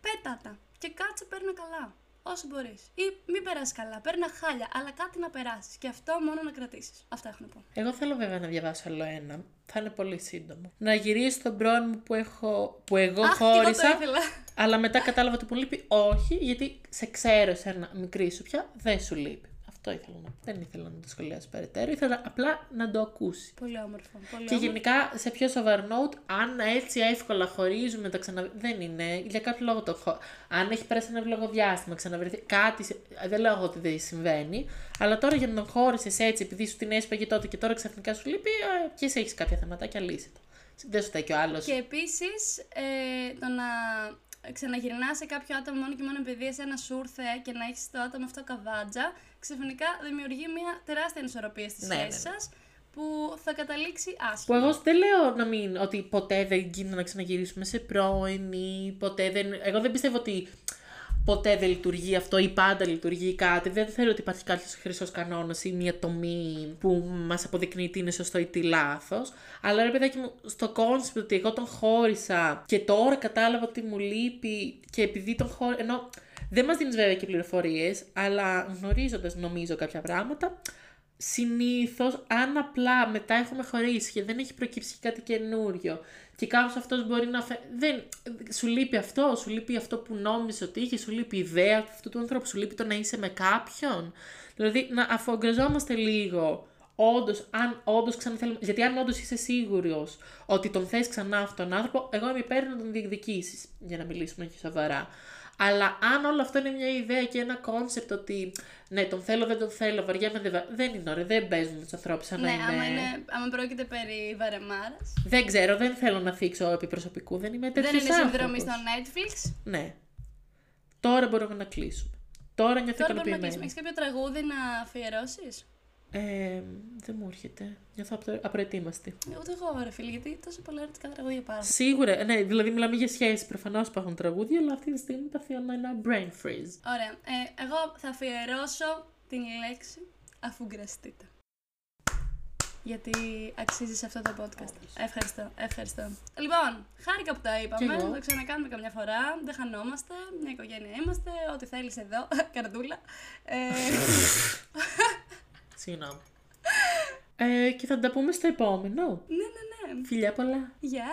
B: πέτα τα και κάτσε παίρνει καλά. Όσο μπορείς. Ή μην περάσεις καλά, παίρνα χάλια, αλλά κάτι να περάσεις. Και αυτό μόνο να κρατήσεις. Αυτά έχω να πω.
A: Εγώ θέλω βέβαια να διαβάσω άλλο ένα. Θα είναι πολύ σύντομο. Να γυρίσει τον πρώην μου που, έχω, που εγώ
B: Αχ,
A: χώρισα.
B: Εγώ το ήθελα.
A: Αλλά μετά κατάλαβα ότι μου λείπει όχι, γιατί σε ξέρω σε ένα μικρή σου πια, δεν σου λείπει. Αυτό ήθελα να πω. Δεν ήθελα να το σχολιάσω περαιτέρω. Ήθελα απλά να το ακούσει.
B: Πολύ όμορφο. Πολύ
A: και γενικά σε πιο σοβαρό note, αν έτσι εύκολα χωρίζουμε, τα ξανα... δεν είναι. Για κάποιο λόγο το χω... Αν έχει περάσει ένα ευλογό διάστημα, ξαναβρεθεί κάτι. Δεν λέω ότι δεν συμβαίνει. Αλλά τώρα για να τον χώρισες έτσι, επειδή σου την έσπαγε τότε και τώρα ξαφνικά σου λείπει, και εσύ έχεις κάποια θεματάκια, λύση το. Δεν σου τα ο άλλος.
B: Και επίσης ε, το να ξαναγυρνά σε κάποιο άτομο μόνο και μόνο επειδή εσένα σου ήρθε και να έχεις το άτομο αυτό καβάτζα, ξαφνικά δημιουργεί μια τεράστια ανισορροπία στη
A: Ναι,
B: σχέση
A: ναι, ναι.
B: σας που θα καταλήξει
A: Που
B: άσχημα.
A: εγώ δεν λέω να μην, ότι ποτέ δεν γίνεται να ξαναγυρίσουμε σε πρώην ή ποτέ δεν. Εγώ δεν πιστεύω ότι ποτέ δεν λειτουργεί αυτό ή πάντα λειτουργεί κάτι. Δεν θέλω ότι υπάρχει κάποιος χρυσός κανόνας ή μια τομή που μας αποδεικνύει τι είναι σωστό ή τι λάθος. Αλλά ρε παιδάκι μου, στο κόνσεπτ ότι εγώ τον χώρισα και τώρα κατάλαβα ότι μου λείπει και επειδή τον χώρισα. Ενώ δεν μας δίνεις βέβαια και πληροφορίες, αλλά γνωρίζοντας νομίζω κάποια πράγματα, συνήθως, αν απλά μετά έχουμε χωρίσει και δεν έχει προκύψει και κάτι καινούριο και κάποιος αυτός μπορεί να. Φε... Δεν... Σου λείπει αυτό, σου λείπει αυτό που νόμιζες ότι είχε, σου λείπει η ιδέα αυτού του ανθρώπου, σου λείπει το να είσαι με κάποιον. Δηλαδή να αφογκραζόμαστε λίγο. Όντως, αν όντως ξαναθέλουμε. Γιατί αν όντως είσαι σίγουρος ότι τον θες ξανά αυτόν τον άνθρωπο, εγώ είμαι υπέρ να τον διεκδικήσεις. Για να μιλήσουμε και σοβαρά. Αλλά αν όλο αυτό είναι μια ιδέα και ένα κόνσεπτ ότι ναι, τον θέλω, δεν τον θέλω, βαριέμαι, δεν βα... Δεν είναι ωραία, δεν παίζουν με τους ανθρώπους σαν
B: Ναι,
A: να είναι.
B: άμα, είναι, άμα πρόκειται περί βαρεμάρας.
A: Δεν ξέρω, δεν θέλω να θίξω επί προσωπικού, δεν είμαι τέτοιος
B: Δεν είναι συνδρομή στο Netflix.
A: Ναι. Τώρα μπορούμε να κλείσουμε. Τώρα νιώθω
B: Τώρα μπορούμε να
A: ικανοποιημένη.
B: κλείσουμε. Έχεις κάποιο τραγούδι να αφιερώσεις;
A: Ε, δεν μου έρχεται. Νιώθω απρο- απροετοίμαστη.
B: Ούτε εγώ, ρε φίλε, γιατί τόσο πολλά ερωτικά τραγούδια υπάρχουν.
A: Σίγουρα, ναι, δηλαδή μιλάμε για σχέσει. Προφανώς υπάρχουν τραγούδια, αλλά αυτή τη στιγμή παθαίνω ένα brain freeze.
B: Ωραία. Ε, εγώ θα αφιερώσω την λέξη αφού γκραστείτε. Γιατί αξίζει σε αυτό το podcast. Ευχαριστώ, ευχαριστώ. Λοιπόν, χάρηκα που τα είπαμε.
A: Κι εγώ.
B: Θα το ξανακάνουμε καμιά φορά. Δεν χανόμαστε. Μια οικογένεια είμαστε. Ό,τι θέλεις εδώ. Καρδούλα. Ε,
A: Συγγνώμη. Ε, και θα τα πούμε στο επόμενο.
B: ναι, ναι, ναι.
A: Φιλιά πολλά.
B: Γεια.